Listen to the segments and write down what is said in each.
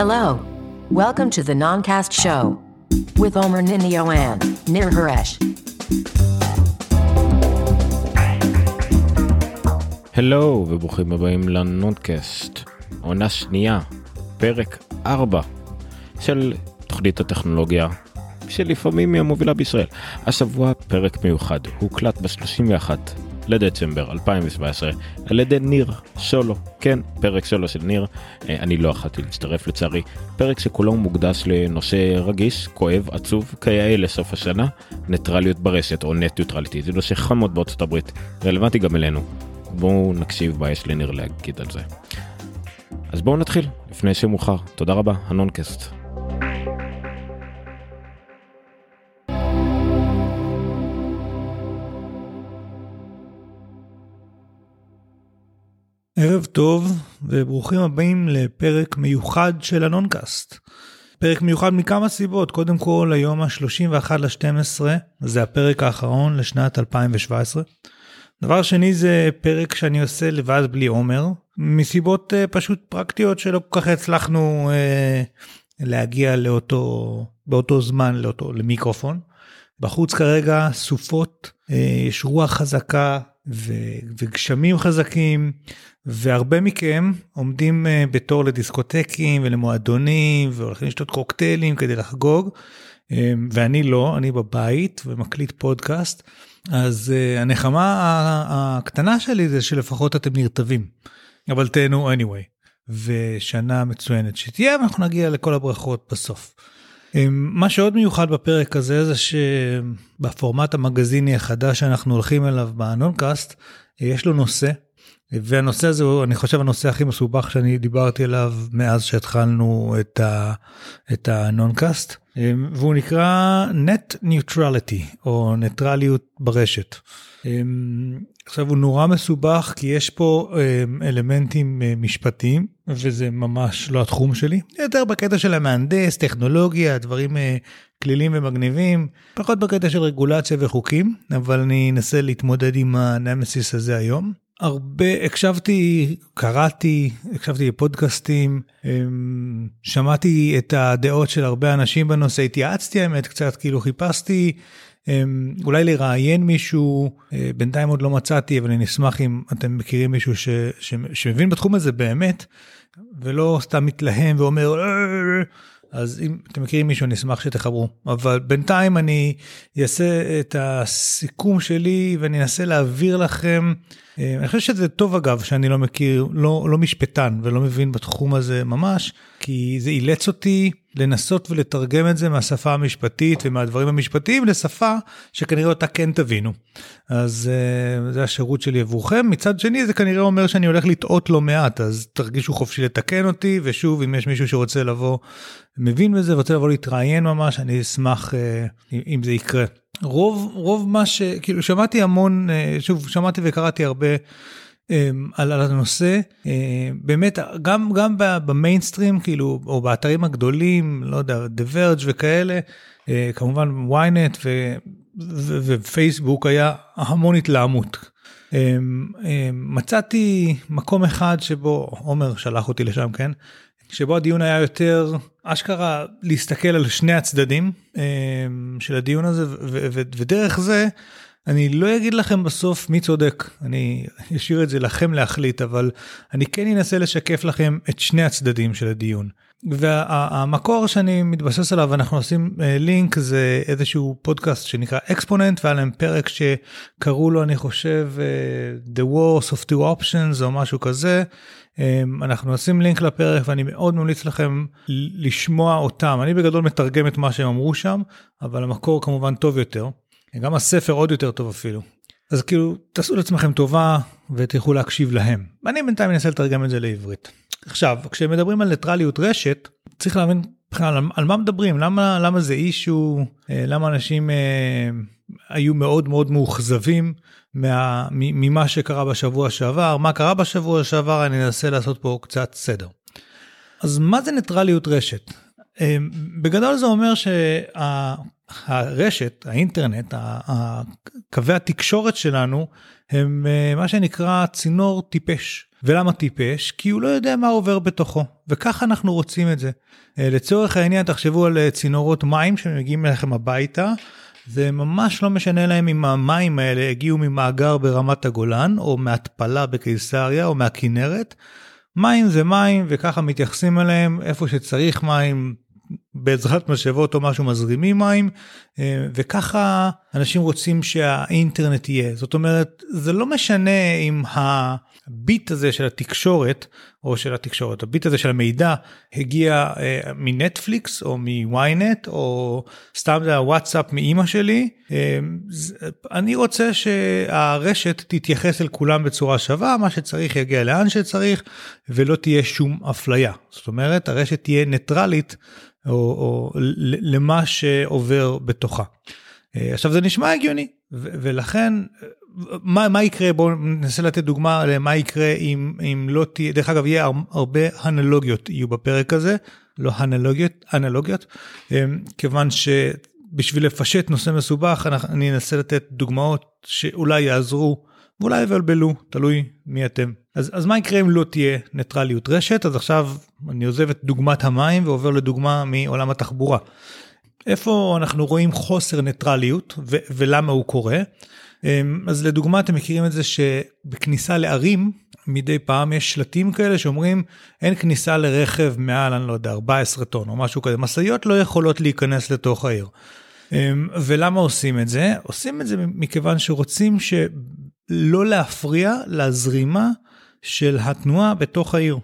Hello. Welcome to the Noncast Show with Omer Ninio and Nir Haresh. הלו וברוכים הבאים לנונקאסט, עונה שנייה, פרק 4 של תוכנית הטכנולוגיה שלפעמים היא המובילה בישראל. השבוע פרק מיוחד, הוקלט ב-31 לדצמבר 2017 על ידי ניר סולו, כן, פרק סולו של ניר, אה, אני לא יכולתי להצטרף לצערי, פרק שכולו מוקדש לנושא רגיש, כואב, עצוב, כיאה לסוף השנה, ניטרליות ברשת או net neutrality, זה נושא חמוד בארצות הברית, רלוונטי גם אלינו. בואו נקשיב מה יש לניר להגיד על זה. אז בואו נתחיל, לפני שמאוחר. תודה רבה, הנונקאסט. ערב טוב וברוכים הבאים לפרק מיוחד של הנונקאסט. פרק מיוחד מכמה סיבות, קודם כל היום ה-31 ל-12 זה הפרק האחרון לשנת 2017. דבר שני זה פרק שאני עושה לבד בלי עומר מסיבות uh, פשוט פרקטיות שלא כל כך הצלחנו uh, להגיע לאותו באותו זמן לאותו למיקרופון. בחוץ כרגע סופות uh, יש רוח חזקה ו, וגשמים חזקים והרבה מכם עומדים uh, בתור לדיסקוטקים ולמועדונים והולכים לשתות קוקטיילים כדי לחגוג um, ואני לא אני בבית ומקליט פודקאסט. אז uh, הנחמה הקטנה שלי זה שלפחות אתם נרטבים. אבל תהנו anyway. ושנה מצוינת שתהיה ואנחנו נגיע לכל הברכות בסוף. מה שעוד מיוחד בפרק הזה זה שבפורמט המגזיני החדש שאנחנו הולכים אליו בנונקאסט יש לו נושא. והנושא הזה הוא אני חושב הנושא הכי מסובך שאני דיברתי עליו מאז שהתחלנו את, ה, את הנונקאסט אמ, והוא נקרא net neutrality או ניטרליות ברשת. אמ, עכשיו הוא נורא מסובך כי יש פה אמ, אלמנטים משפטיים וזה ממש לא התחום שלי יותר בקטע של המהנדס טכנולוגיה דברים אה, כלילים ומגניבים פחות בקטע של רגולציה וחוקים אבל אני אנסה להתמודד עם הנמסיס הזה היום. הרבה הקשבתי קראתי הקשבתי לפודקאסטים אמ, שמעתי את הדעות של הרבה אנשים בנושא התייעצתי האמת קצת כאילו חיפשתי אמ, אולי לראיין מישהו אה, בינתיים עוד לא מצאתי אבל אני אשמח אם אתם מכירים מישהו ש, ש, שמבין בתחום הזה באמת ולא סתם מתלהם ואומר אה, אז אם אתם מכירים מישהו אני אשמח שתחברו אבל בינתיים אני אעשה את הסיכום שלי ואני אנסה להעביר לכם. אה, אני חושב שזה טוב אגב שאני לא מכיר לא לא משפטן ולא מבין בתחום הזה ממש כי זה אילץ אותי לנסות ולתרגם את זה מהשפה המשפטית ומהדברים המשפטיים לשפה שכנראה אותה כן תבינו. אז uh, זה השירות שלי עבורכם מצד שני זה כנראה אומר שאני הולך לטעות לא מעט אז תרגישו חופשי לתקן אותי ושוב אם יש מישהו שרוצה לבוא מבין בזה ורוצה לבוא להתראיין ממש אני אשמח uh, אם זה יקרה. רוב רוב מה שכאילו שמעתי המון uh, שוב שמעתי וקראתי הרבה. אמ, על, על הנושא באמת גם גם במיינסטרים כאילו או באתרים הגדולים לא יודע The Verge וכאלה כמובן ynet ופייסבוק היה המון התלהמות. מצאתי מקום אחד שבו עומר שלח אותי לשם כן שבו הדיון היה יותר אשכרה להסתכל על שני הצדדים של הדיון הזה ודרך זה אני לא אגיד לכם בסוף מי צודק, אני אשאיר את זה לכם להחליט, אבל אני כן אנסה לשקף לכם את שני הצדדים של הדיון. והמקור שאני מתבסס עליו אנחנו עושים אה, לינק זה איזשהו פודקאסט שנקרא אקספוננט והיה להם פרק שקראו לו אני חושב uh, The Wars of Two Options או משהו כזה. Um, אנחנו נשים לינק לפרק ואני מאוד ממליץ לכם לשמוע אותם אני בגדול מתרגם את מה שהם אמרו שם אבל המקור כמובן טוב יותר. גם הספר עוד יותר טוב אפילו. אז כאילו תעשו לעצמכם טובה ותלכו להקשיב להם. אני בינתיים אנסה לתרגם את זה לעברית. עכשיו כשמדברים על ניטרליות רשת צריך להבין בכלל על, על מה מדברים למה למה זה אישו אה, למה אנשים אה, היו מאוד מאוד מאוכזבים מה, ממה שקרה בשבוע שעבר מה קרה בשבוע שעבר אני אנסה לעשות פה קצת סדר. אז מה זה ניטרליות רשת? אמ, בגדול זה אומר שהרשת, האינטרנט, קווי התקשורת שלנו הם אה, מה שנקרא צינור טיפש. ולמה טיפש? כי הוא לא יודע מה עובר בתוכו, וככה אנחנו רוצים את זה. אה, לצורך העניין תחשבו על אה, צינורות מים שמגיעים אליכם הביתה, זה ממש לא משנה להם אם המים האלה הגיעו ממאגר ברמת הגולן, או מהתפלה בקיסריה, או מהכינרת. מים זה מים וככה מתייחסים אליהם איפה שצריך מים בעזרת משאבות או משהו מזרימים מים אה, וככה אנשים רוצים שהאינטרנט יהיה זאת אומרת זה לא משנה אם הביט הזה של התקשורת או של התקשורת הביט הזה של המידע הגיע אה, מנטפליקס או מוויינט או סתם זה הוואטסאפ מאימא שלי אה, אני רוצה שהרשת תתייחס אל כולם בצורה שווה מה שצריך יגיע לאן שצריך ולא תהיה שום אפליה זאת אומרת הרשת תהיה ניטרלית או, או למה שעובר בתוכה. אה, עכשיו זה נשמע הגיוני ולכן מה, מה יקרה בואו ננסה לתת דוגמה למה יקרה אם, אם לא תהיה דרך אגב יהיה הרבה אנלוגיות יהיו בפרק הזה לא אנלוגיות אנלוגיות אה, כיוון שבשביל לפשט נושא מסובך אני אנסה לתת דוגמאות שאולי יעזרו ואולי יבלבלו תלוי מי אתם. אז, אז מה יקרה אם לא תהיה ניטרליות רשת? אז עכשיו אני עוזב את דוגמת המים ועובר לדוגמה מעולם התחבורה. איפה אנחנו רואים חוסר ניטרליות ולמה הוא קורה? אמ, אז לדוגמה אתם מכירים את זה שבכניסה לערים מדי פעם יש שלטים כאלה שאומרים אין כניסה לרכב מעל אני לא יודע 14 טון או משהו כזה משאיות לא יכולות להיכנס לתוך העיר. אמ, ולמה עושים את זה? עושים את זה מכיוון שרוצים שלא להפריע לזרימה של התנועה בתוך העיר.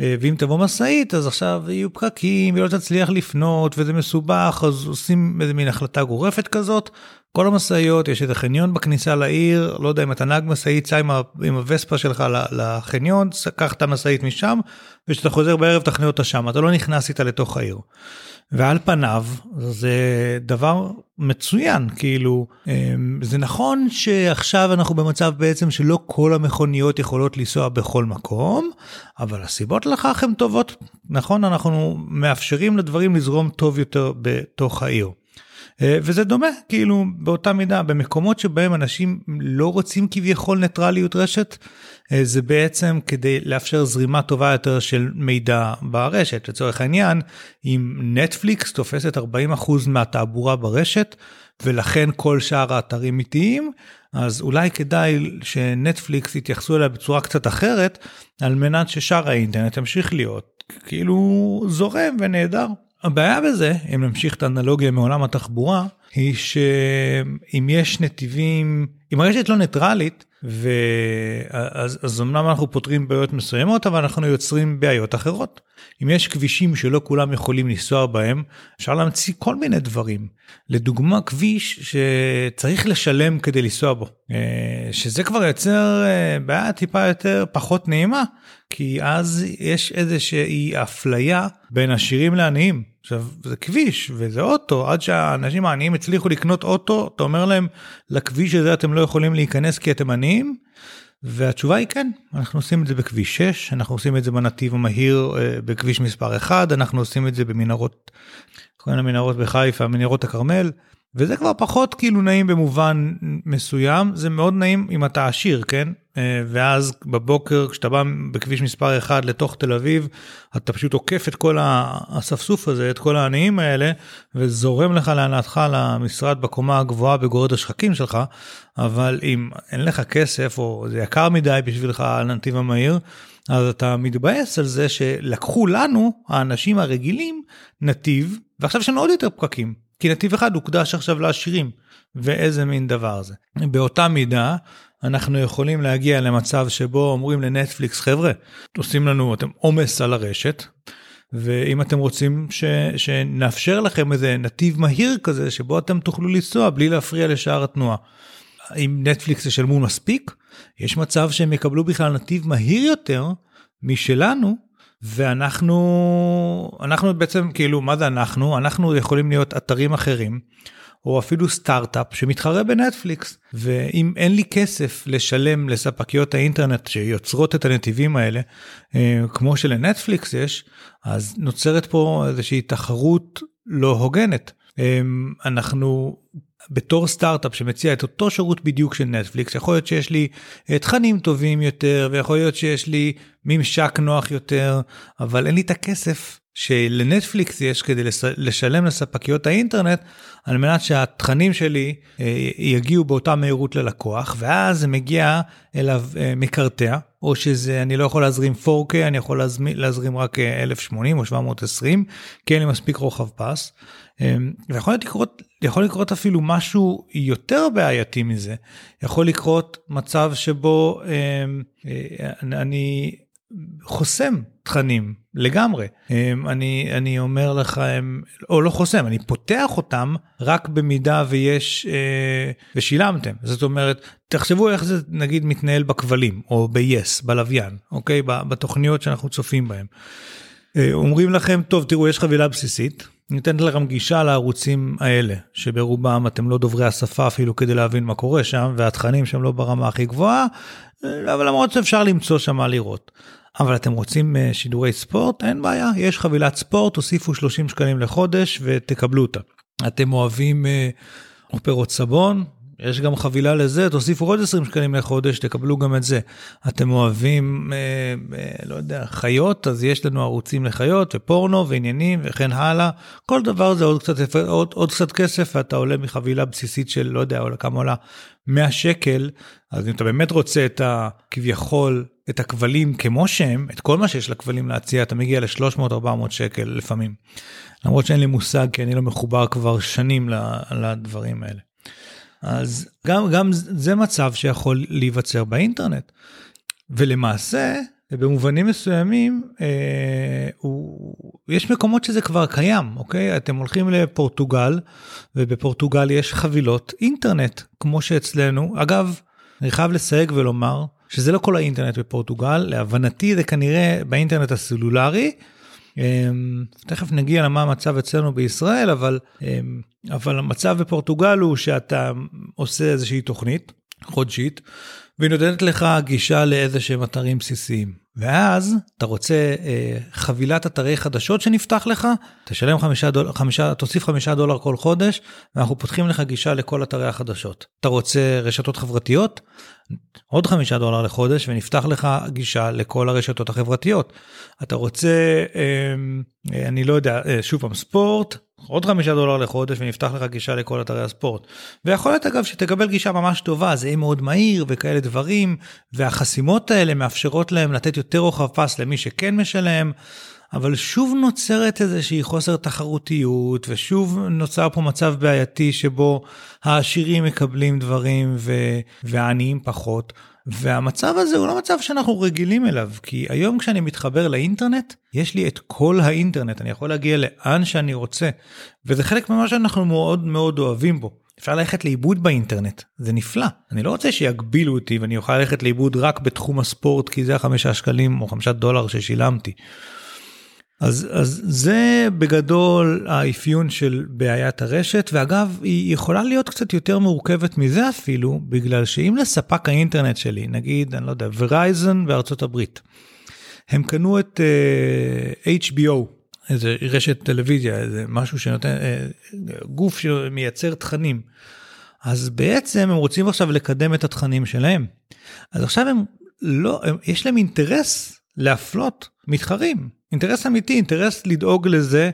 אה, ואם תבוא משאית אז עכשיו יהיו פקקים ולא תצליח לפנות וזה מסובך אז עושים איזה מין החלטה גורפת כזאת. כל המשאיות יש איזה חניון בכניסה לעיר לא יודע אם אתה נהג משאית סע עם, עם הווספה שלך לחניון קח את המשאית משם וכשאתה חוזר בערב תכנה אותה שם אתה לא נכנס איתה לתוך העיר. ועל פניו זה דבר מצוין כאילו אמ, זה נכון שעכשיו אנחנו במצב בעצם שלא כל המכוניות יכולות לנסוע בכל מקום אבל הסיבות לכך הן טובות נכון אנחנו מאפשרים לדברים לזרום טוב יותר בתוך העיר. אה, וזה דומה כאילו באותה מידה במקומות שבהם אנשים לא רוצים כביכול ניטרליות רשת אה, זה בעצם כדי לאפשר זרימה טובה יותר של מידע ברשת לצורך העניין אם נטפליקס תופסת 40% מהתעבורה ברשת ולכן כל שאר האתרים איטיים אז אולי כדאי שנטפליקס יתייחסו אליה בצורה קצת אחרת על מנת ששאר האינטרנט ימשיך להיות כאילו זורם ונהדר. הבעיה בזה, אם נמשיך את האנלוגיה מעולם התחבורה, היא שאם יש נתיבים, אם הרשת לא ניטרלית, ואז אז אמנם אנחנו פותרים בעיות מסוימות, אבל אנחנו יוצרים בעיות אחרות. אם יש כבישים שלא כולם יכולים לנסוע בהם, אפשר להמציא כל מיני דברים. לדוגמה, כביש שצריך לשלם כדי לנסוע בו, אה, שזה כבר יוצר אה, בעיה טיפה יותר פחות נעימה, כי אז יש איזושהי אפליה בין עשירים לעניים. עכשיו זה כביש וזה אוטו עד שהאנשים העניים הצליחו לקנות אוטו אתה אומר להם לכביש הזה אתם לא יכולים להיכנס כי אתם עניים. והתשובה היא כן אנחנו עושים את זה בכביש 6 אנחנו עושים את זה בנתיב המהיר אה, בכביש מספר 1 אנחנו עושים את זה במנהרות. קוראים למנהרות בחיפה מנהרות הכרמל וזה כבר פחות כאילו נעים במובן מסוים זה מאוד נעים אם אתה עשיר כן ואז בבוקר כשאתה בא בכביש מספר 1 לתוך תל אביב אתה פשוט עוקף את כל האספסוף הזה את כל העניים האלה וזורם לך להנאתך למשרד בקומה הגבוהה בגורד השחקים שלך אבל אם אין לך כסף או זה יקר מדי בשבילך הנתיב המהיר אז אתה מתבאס על זה שלקחו לנו האנשים הרגילים נתיב ועכשיו יש לנו עוד יותר פקקים כי נתיב אחד הוקדש עכשיו לעשירים ואיזה מין דבר זה. באותה מידה אנחנו יכולים להגיע למצב שבו אומרים לנטפליקס חבר'ה עושים לנו אתם עומס על הרשת ואם אתם רוצים ש, שנאפשר לכם איזה נתיב מהיר כזה שבו אתם תוכלו לנסוע בלי להפריע לשאר התנועה. אם נטפליקס ישלמו מספיק יש מצב שהם יקבלו בכלל נתיב מהיר יותר משלנו ואנחנו אנחנו בעצם כאילו מה זה אנחנו אנחנו יכולים להיות אתרים אחרים או אפילו סטארט-אפ שמתחרה בנטפליקס. ואם אין לי כסף לשלם לספקיות האינטרנט שיוצרות את הנתיבים האלה, אה, כמו שלנטפליקס יש, אז נוצרת פה איזושהי תחרות לא הוגנת. אה, אנחנו בתור סטארט-אפ שמציע את אותו שירות בדיוק של נטפליקס, יכול להיות שיש לי אה, תכנים טובים יותר, ויכול להיות שיש לי ממשק נוח יותר, אבל אין לי את הכסף שלנטפליקס יש כדי לשלם לספקיות האינטרנט על מנת שהתכנים שלי אה, יגיעו באותה מהירות ללקוח ואז זה מגיע אליו אה, מקרטע או שזה אני לא יכול להזרים 4K אני יכול להזרים, להזרים רק 1080 או 720 כי אין לי מספיק רוחב פס. ויכול לקרות יכול לקרות אפילו משהו יותר בעייתי מזה יכול לקרות מצב שבו אני חוסם תכנים לגמרי. אני, אני אומר לך, או לא חוסם, אני פותח אותם רק במידה ויש, אה, ושילמתם. זאת אומרת, תחשבו איך זה נגיד מתנהל בכבלים, או ב-yes, בלוויין, אוקיי? בתוכניות שאנחנו צופים בהן. אה, אומרים לכם, טוב, תראו, יש חבילה בסיסית, ניתנת לכם גישה לערוצים האלה, שברובם אתם לא דוברי השפה אפילו כדי להבין מה קורה שם, והתכנים שם לא ברמה הכי גבוהה, אה, אבל למרות שאפשר למצוא שם מה לראות. אבל אתם רוצים אה, שידורי ספורט? אין בעיה, יש חבילת ספורט, תוסיפו 30 שקלים לחודש ותקבלו אותה. אתם אוהבים אה, אופרות סבון? יש גם חבילה לזה, תוסיפו עוד 20 שקלים לחודש, תקבלו גם את זה. אתם אוהבים, אה, אה, לא יודע, חיות, אז יש לנו ערוצים לחיות ופורנו ועניינים וכן הלאה. כל דבר זה עוד קצת, עוד, עוד קצת כסף ואתה עולה מחבילה בסיסית של, לא יודע, כמה עולה 100 שקל, אז אם אתה באמת רוצה את הכביכול, את הכבלים כמו שהם, את כל מה שיש לכבלים להציע, אתה מגיע ל-300-400 שקל לפעמים. למרות שאין לי מושג, כי אני לא מחובר כבר שנים לדברים האלה. אז גם, גם זה מצב שיכול להיווצר באינטרנט. ולמעשה, במובנים מסוימים, אה, הוא, יש מקומות שזה כבר קיים, אוקיי? אתם הולכים לפורטוגל, ובפורטוגל יש חבילות אינטרנט, כמו שאצלנו. אגב, אני חייב לסייג ולומר שזה לא כל האינטרנט בפורטוגל, להבנתי זה כנראה באינטרנט הסלולרי. אה, תכף נגיע למה המצב אצלנו בישראל, אבל, אה, אבל המצב בפורטוגל הוא שאתה עושה איזושהי תוכנית חודשית, והיא נותנת לך גישה לאיזה שהם אתרים בסיסיים. ואז אתה רוצה אה, חבילת אתרי חדשות שנפתח לך, תשלם חמישה דולר, חמישה, תוסיף חמישה דולר כל חודש, ואנחנו פותחים לך גישה לכל אתרי החדשות. אתה רוצה רשתות חברתיות? עוד חמישה דולר לחודש ונפתח לך גישה לכל הרשתות החברתיות. אתה רוצה, אה, אה, אני לא יודע, אה, שוב פעם, ספורט, עוד חמישה דולר לחודש ונפתח לך גישה לכל אתרי הספורט. ויכול להיות אגב שתקבל גישה ממש טובה, זה יהיה מאוד מהיר וכאלה דברים, והחסימות האלה מאפשרות להם לתת יותר רוחב פס למי שכן משלם. אבל שוב נוצרת איזושהי חוסר תחרותיות, ושוב נוצר פה מצב בעייתי שבו העשירים מקבלים דברים ו... והעניים פחות. והמצב הזה הוא לא מצב שאנחנו רגילים אליו, כי היום כשאני מתחבר לאינטרנט, יש לי את כל האינטרנט, אני יכול להגיע לאן שאני רוצה, וזה חלק ממה שאנחנו מאוד מאוד אוהבים בו. אפשר ללכת לאיבוד באינטרנט, זה נפלא. אני לא רוצה שיגבילו אותי ואני אוכל ללכת לאיבוד רק בתחום הספורט, כי זה החמישה שקלים או חמישה דולר ששילמתי. אז, אז זה בגדול האפיון של בעיית הרשת, ואגב, היא יכולה להיות קצת יותר מורכבת מזה אפילו, בגלל שאם לספק האינטרנט שלי, נגיד, אני לא יודע, ורייזן בארצות הברית, הם קנו את uh, אה, HBO, איזה רשת טלוויזיה, איזה משהו שנותן, uh, גוף שמייצר תכנים, אז בעצם הם רוצים עכשיו לקדם את התכנים שלהם. אז עכשיו הם לא, הם, יש להם אינטרס להפלות מתחרים. אינטרס אמיתי, אינטרס לדאוג לזה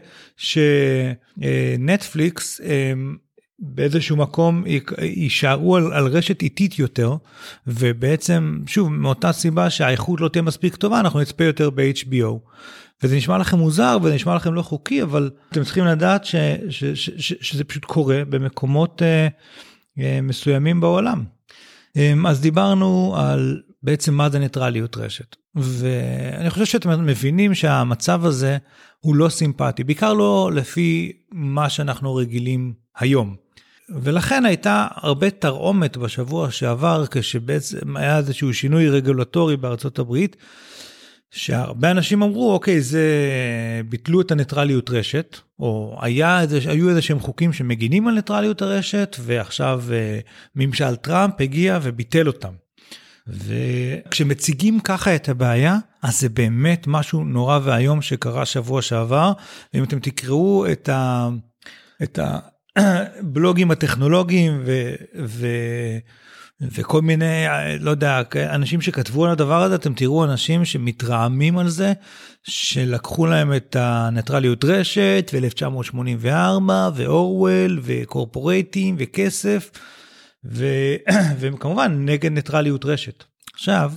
שנטפליקס באיזשהו מקום יישארו על, על רשת איטית יותר, ובעצם, שוב, מאותה סיבה שהאיכות לא תהיה מספיק טובה, אנחנו נצפה יותר ב-HBO. וזה נשמע לכם מוזר וזה נשמע לכם לא חוקי, אבל אתם צריכים לדעת ש, ש, ש, ש, שזה פשוט קורה במקומות uh, uh, מסוימים בעולם. Um, אז דיברנו על בעצם מה זה ניטרליות רשת. ואני חושב שאתם מבינים שהמצב הזה הוא לא סימפטי, בעיקר לא לפי מה שאנחנו רגילים היום. ולכן הייתה הרבה תרעומת בשבוע שעבר כשבעצם היה איזשהו שינוי רגולטורי בארצות הברית, שהרבה אנשים אמרו, אוקיי, זה ביטלו את הניטרליות רשת, או היה איזה, היו איזה שהם חוקים שמגינים על ניטרליות הרשת, ועכשיו אה, ממשל טראמפ הגיע וביטל אותם. וכשמציגים ככה את הבעיה, אז זה באמת משהו נורא ואיום שקרה שבוע שעבר. ואם אתם תקראו את, ה, את הבלוגים הטכנולוגיים ו, ו, וכל מיני, לא יודע, אנשים שכתבו על הדבר הזה, אתם תראו אנשים שמתרעמים על זה, שלקחו להם את הניטרליות רשת, ו-1984, ואורוול, וקורפורטים, וכסף. ו... וכמובן נגד ניטרליות רשת. עכשיו,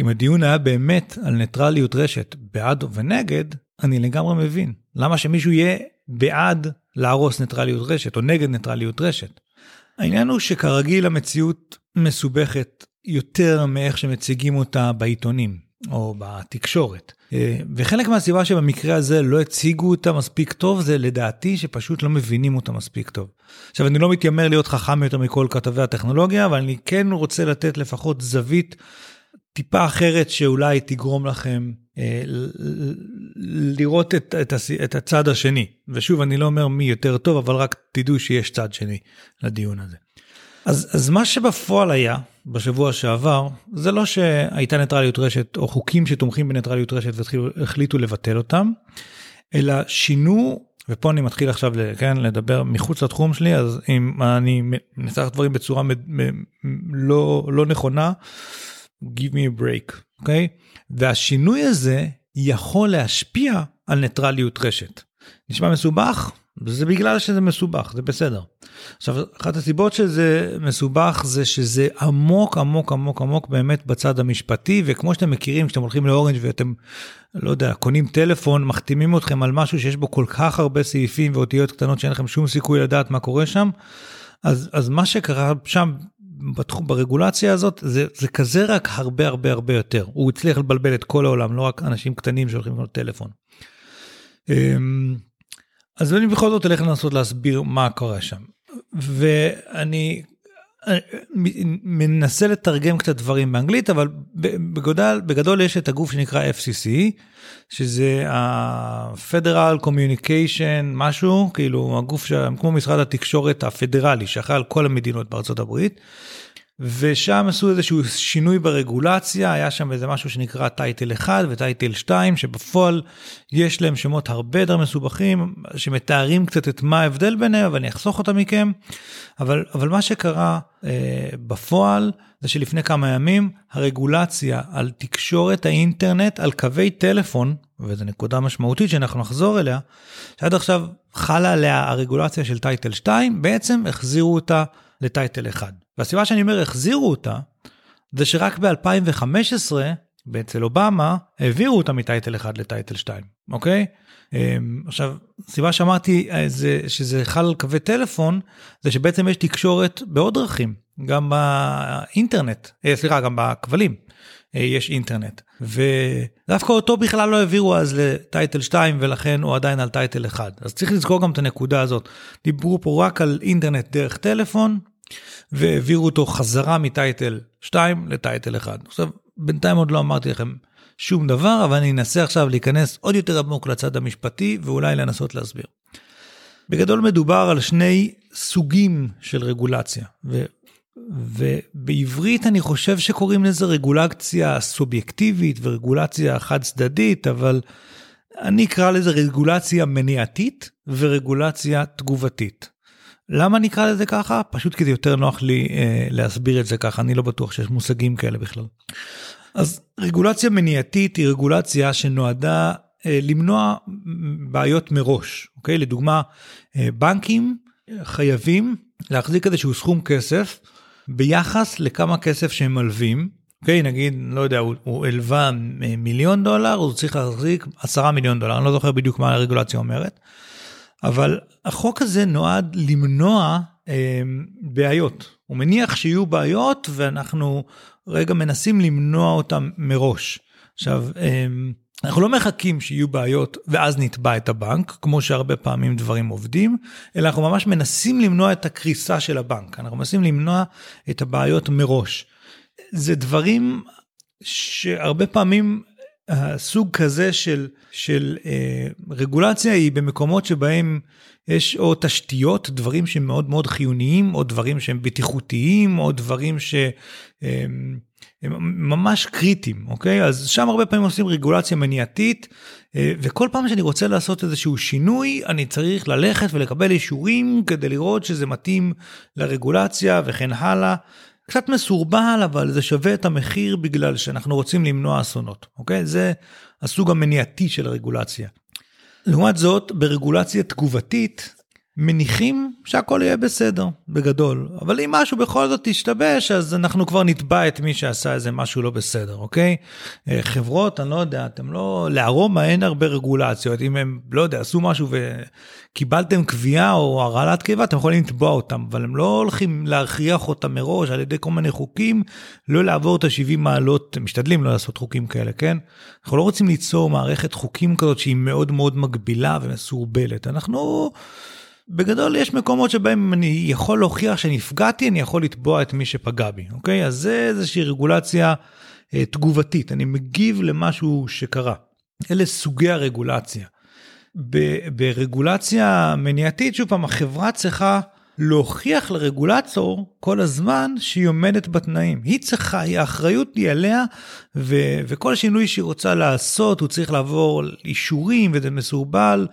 אם הדיון היה באמת על ניטרליות רשת בעד ונגד, אני לגמרי מבין. למה שמישהו יהיה בעד להרוס ניטרליות רשת או נגד ניטרליות רשת? העניין הוא שכרגיל המציאות מסובכת יותר מאיך שמציגים אותה בעיתונים. או בתקשורת. אה, וחלק מהסיבה שבמקרה הזה לא הציגו אותה מספיק טוב זה לדעתי שפשוט לא מבינים אותה מספיק טוב. עכשיו אני לא מתיימר להיות חכם יותר מכל כתבי הטכנולוגיה אבל אני כן רוצה לתת לפחות זווית טיפה אחרת שאולי תגרום לכם אה, לראות את, את, את הצד השני. ושוב אני לא אומר מי יותר טוב אבל רק תדעו שיש צד שני לדיון הזה. אז, אז מה שבפועל היה בשבוע שעבר, זה לא שהייתה ניטרליות רשת או חוקים שתומכים בניטרליות רשת והחליטו לבטל אותם, אלא שינו, ופה אני מתחיל עכשיו כן, לדבר מחוץ לתחום שלי, אז אם אני מנסח דברים בצורה מד, לא, לא נכונה, give me a break, אוקיי? Okay? והשינוי הזה יכול להשפיע על ניטרליות רשת. נשמע מסובך? זה בגלל שזה מסובך, זה בסדר. עכשיו, אחת הסיבות שזה מסובך זה שזה עמוק עמוק עמוק עמוק באמת בצד המשפטי, וכמו שאתם מכירים, כשאתם הולכים לאורנג' ואתם, לא יודע, קונים טלפון, מחתימים אתכם על משהו שיש בו כל כך הרבה סעיפים ואותיות קטנות שאין לכם שום סיכוי לדעת מה קורה שם, אז, אז מה שקרה שם בתחום, ברגולציה הזאת, זה, זה כזה רק הרבה הרבה הרבה יותר. הוא הצליח לבלבל את כל העולם, לא רק אנשים קטנים שהולכים לקנות טלפון. אמ, אז אני בכל זאת הולך לנסות להסביר מה קורה שם. ואני מנסה לתרגם קצת דברים באנגלית, אבל בגדול, בגדול יש את הגוף שנקרא FCC, שזה ה-Federal Communication משהו, כאילו הגוף, כמו משרד התקשורת הפדרלי, שאחראי על כל המדינות בארצות הברית. ושם עשו איזשהו שינוי ברגולציה, היה שם איזה משהו שנקרא טייטל 1 וטייטל 2, שבפועל יש להם שמות הרבה יותר מסובכים, שמתארים קצת את מה ההבדל ביניהם, ואני אחסוך אותם מכם. אבל, אבל מה שקרה אה, בפועל, זה שלפני כמה ימים, הרגולציה על תקשורת האינטרנט, על קווי טלפון, וזו נקודה משמעותית שאנחנו נחזור אליה, שעד עכשיו חלה עליה הרגולציה של טייטל 2, בעצם החזירו אותה לטייטל 1. והסיבה שאני אומר החזירו אותה, זה שרק ב-2015, אצל אובמה, העבירו אותה מטייטל 1 לטייטל 2, אוקיי? אמ, עכשיו, הסיבה שאמרתי אה, זה, שזה חל על קווי טלפון, זה שבעצם יש תקשורת בעוד דרכים, גם באינטרנט, אה, סליחה, גם בכבלים. אה, יש אינטרנט ודווקא אותו בכלל לא העבירו אז לטייטל 2 ולכן הוא עדיין על טייטל 1 אז צריך לזכור גם את הנקודה הזאת דיברו פה רק על אינטרנט דרך טלפון והעבירו אותו חזרה מטייטל 2 לטייטל 1. עכשיו, בינתיים עוד לא אמרתי לכם שום דבר, אבל אני אנסה עכשיו להיכנס עוד יותר עמוק לצד המשפטי ואולי לנסות להסביר. בגדול מדובר על שני סוגים של רגולציה, ו... ובעברית אני חושב שקוראים לזה רגולציה סובייקטיבית ורגולציה חד צדדית, אבל אני אקרא לזה רגולציה מניעתית ורגולציה תגובתית. למה נקרא לזה ככה? פשוט כי זה יותר נוח לי אה, להסביר את זה ככה, אני לא בטוח שיש מושגים כאלה בכלל. אז רגולציה מניעתית היא רגולציה שנועדה אה, למנוע בעיות מראש, אוקיי? לדוגמה, אה, בנקים חייבים להחזיק איזשהו סכום כסף ביחס לכמה כסף שהם מלווים. אוקיי, נגיד, לא יודע, הוא הלווה מיליון דולר, הוא צריך להחזיק עשרה מיליון דולר, אני לא זוכר בדיוק מה הרגולציה אומרת. אבל החוק הזה נועד למנוע אה, בעיות. הוא מניח שיהיו בעיות ואנחנו רגע מנסים למנוע אותם מראש. עכשיו, אה, אנחנו לא מחכים שיהיו בעיות ואז נתבע את הבנק, כמו שהרבה פעמים דברים עובדים, אלא אנחנו ממש מנסים למנוע את הקריסה של הבנק. אנחנו מנסים למנוע את הבעיות מראש. זה דברים שהרבה פעמים הסוג כזה של, של אה, רגולציה היא במקומות שבהם יש או תשתיות, דברים שהם מאוד מאוד חיוניים, או דברים שהם בטיחותיים, או דברים שהם ממש קריטיים, אוקיי? אז שם הרבה פעמים עושים רגולציה מניעתית, אה, וכל פעם שאני רוצה לעשות איזשהו שינוי, אני צריך ללכת ולקבל אישורים כדי לראות שזה מתאים לרגולציה וכן הלאה. קצת מסורבל, אבל זה שווה את המחיר בגלל שאנחנו רוצים למנוע אסונות, אוקיי? זה הסוג המניעתי של הרגולציה. לעומת זאת, ברגולציה תגובתית, מניחים שהכל יהיה בסדר, בגדול. אבל אם משהו בכל זאת ישתבש, אז אנחנו כבר נתבע את מי שעשה איזה משהו לא בסדר, אוקיי? אה, חברות, אני לא יודע, אתם לא... לארומה אין הרבה רגולציות. אם הם, לא יודע, עשו משהו וקיבלתם קביעה או הרעלת קיבה, אתם יכולים לתבוע אותם, אבל הם לא הולכים להכריח אותם מראש על ידי כל מיני חוקים, לא לעבור את ה-70 מעלות, משתדלים לא לעשות חוקים כאלה, כן? אנחנו לא רוצים ליצור מערכת חוקים כזאת שהיא מאוד מאוד מגבילה ומסורבלת. אנחנו... בגדול יש מקומות שבהם אני יכול להוכיח שנפגעתי, אני יכול לתבוע את מי שפגע בי, אוקיי? אז זה איזושהי רגולציה אה, תגובתית, אני מגיב למשהו שקרה. אלה סוגי הרגולציה. ב- ברגולציה מניעתית, שוב פעם, החברה צריכה להוכיח לרגולטור כל הזמן שהיא עומדת בתנאים. היא צריכה, האחריות היא עליה, ו- וכל שינוי שהיא רוצה לעשות, הוא צריך לעבור אישורים, וזה מסורבל,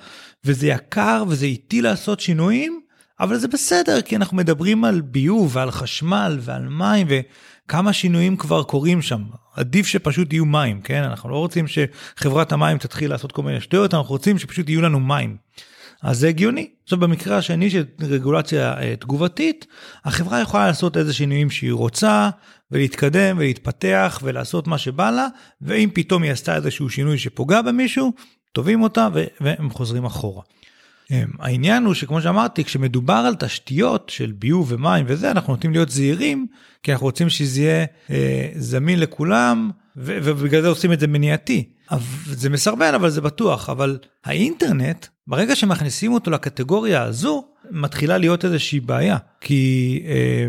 וזה יקר, וזה איטי לעשות שינויים, אבל זה בסדר, כי אנחנו מדברים על ביוב ועל חשמל ועל מים, וכמה שינויים כבר קורים שם. עדיף שפשוט יהיו מים, כן? אנחנו לא רוצים שחברת המים תתחיל לעשות כל מיני שטויות, אנחנו רוצים שפשוט יהיו לנו מים. אז זה הגיוני. עכשיו במקרה השני של רגולציה אה, תגובתית, החברה יכולה לעשות איזה שינויים שהיא רוצה, ולהתקדם ולהתפתח ולעשות מה שבא לה, ואם פתאום היא עשתה איזשהו שינוי שפוגע במישהו, תובעים אותה והם חוזרים אחורה. אמ, העניין הוא שכמו שאמרתי, כשמדובר על תשתיות של ביוב ומים וזה, אנחנו נוטים להיות זהירים, כי אנחנו רוצים שזה יהיה אה, זמין לכולם, ובגלל זה עושים את זה מניעתי. זה מסרבל, אבל זה בטוח. אבל האינטרנט, ברגע שמכניסים אותו לקטגוריה הזו, מתחילה להיות איזושהי בעיה. כי אה,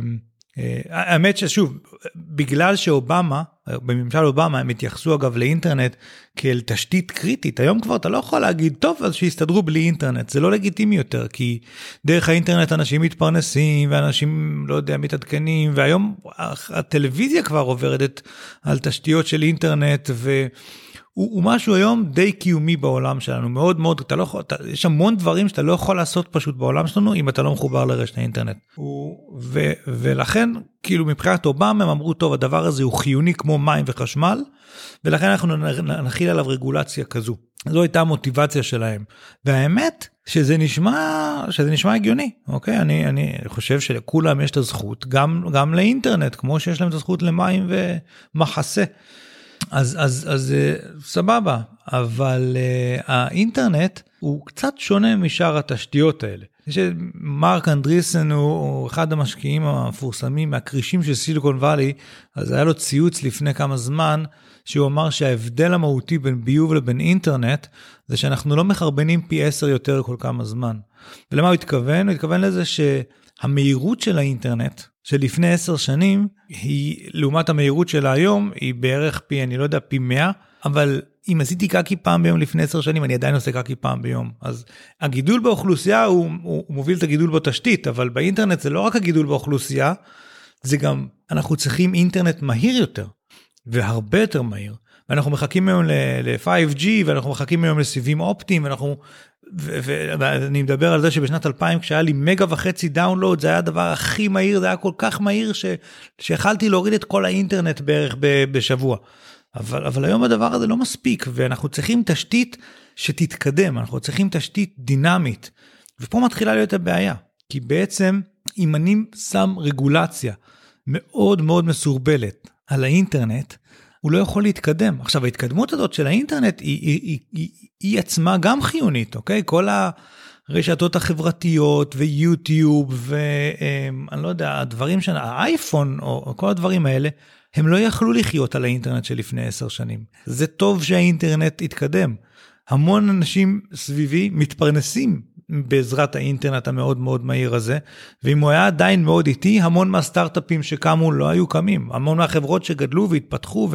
האמת ששוב, בגלל שאובמה, בממשל אובמה הם התייחסו אגב לאינטרנט כאל תשתית קריטית, היום כבר אתה לא יכול להגיד, טוב, אז שיסתדרו בלי אינטרנט, זה לא לגיטימי יותר, כי דרך האינטרנט אנשים מתפרנסים ואנשים, לא יודע, מתעדכנים, והיום הטלוויזיה כבר עוברת על תשתיות של אינטרנט, ו... הוא, הוא משהו היום די קיומי בעולם שלנו מאוד מאוד אתה לא יכול אתה, יש המון דברים שאתה לא יכול לעשות פשוט בעולם שלנו אם אתה לא מחובר לרשת האינטרנט. הוא, ו, ולכן כאילו מבחינת אובמה הם אמרו טוב הדבר הזה הוא חיוני כמו מים וחשמל ולכן אנחנו נכיל עליו רגולציה כזו. זו הייתה המוטיבציה שלהם והאמת שזה נשמע שזה נשמע הגיוני אוקיי אני אני חושב שלכולם יש את הזכות גם גם לאינטרנט כמו שיש להם את הזכות למים ומחסה. אז, אז, אז אה, סבבה, אבל uh, האינטרנט הוא קצת שונה משאר התשתיות האלה. יש מרק אנדריסן הוא אחד המשקיעים המפורסמים מהכרישים של סיליקון וואלי, אז היה לו ציוץ לפני כמה זמן, שהוא אמר שההבדל המהותי בין ביוב לבין אינטרנט, זה שאנחנו לא מחרבנים פי עשר יותר כל כמה זמן. ולמה הוא התכוון? הוא התכוון לזה שהמהירות של האינטרנט, שלפני עשר שנים, היא, לעומת המהירות שלה היום, היא בערך פי, אני לא יודע, פי 100, אבל אם עשיתי קקי פעם ביום לפני עשר שנים, אני עדיין עושה קקי פעם ביום. אז הגידול באוכלוסייה הוא, הוא, הוא מוביל את הגידול בתשתית, אבל באינטרנט זה לא רק הגידול באוכלוסייה, זה גם, אנחנו צריכים אינטרנט מהיר יותר, והרבה יותר מהיר. ואנחנו מחכים היום ל-5G, ואנחנו מחכים היום לסיבים אופטיים, ואנחנו ואני מדבר על זה שבשנת 2000 כשהיה לי מגה וחצי דאונלוד זה היה הדבר הכי מהיר זה היה כל כך מהיר. שיכלתי להוריד את כל האינטרנט בערך. בשבוע. אבל אבל היום הדבר הזה לא מספיק ואנחנו צריכים תשתית שתתקדם אנחנו צריכים תשתית דינמית. ופה מתחילה להיות הבעיה כי בעצם אם אני שם רגולציה מאוד מאוד מסורבלת על האינטרנט הוא לא יכול להתקדם. עכשיו ההתקדמות הזאת של האינטרנט היא, היא, היא, היא, עצמה גם חיונית, אוקיי? כל הרשתות החברתיות ויוטיוב ואני לא יודע, הדברים של האייפון או, כל הדברים האלה, הם לא יכלו לחיות על האינטרנט של לפני עשר שנים. זה טוב שהאינטרנט יתקדם. המון אנשים סביבי מתפרנסים בעזרת האינטרנט המאוד מאוד מהיר הזה, ואם הוא היה עדיין מאוד איטי, המון מהסטארט-אפים שקמו לא היו קמים. המון מהחברות שגדלו והתפתחו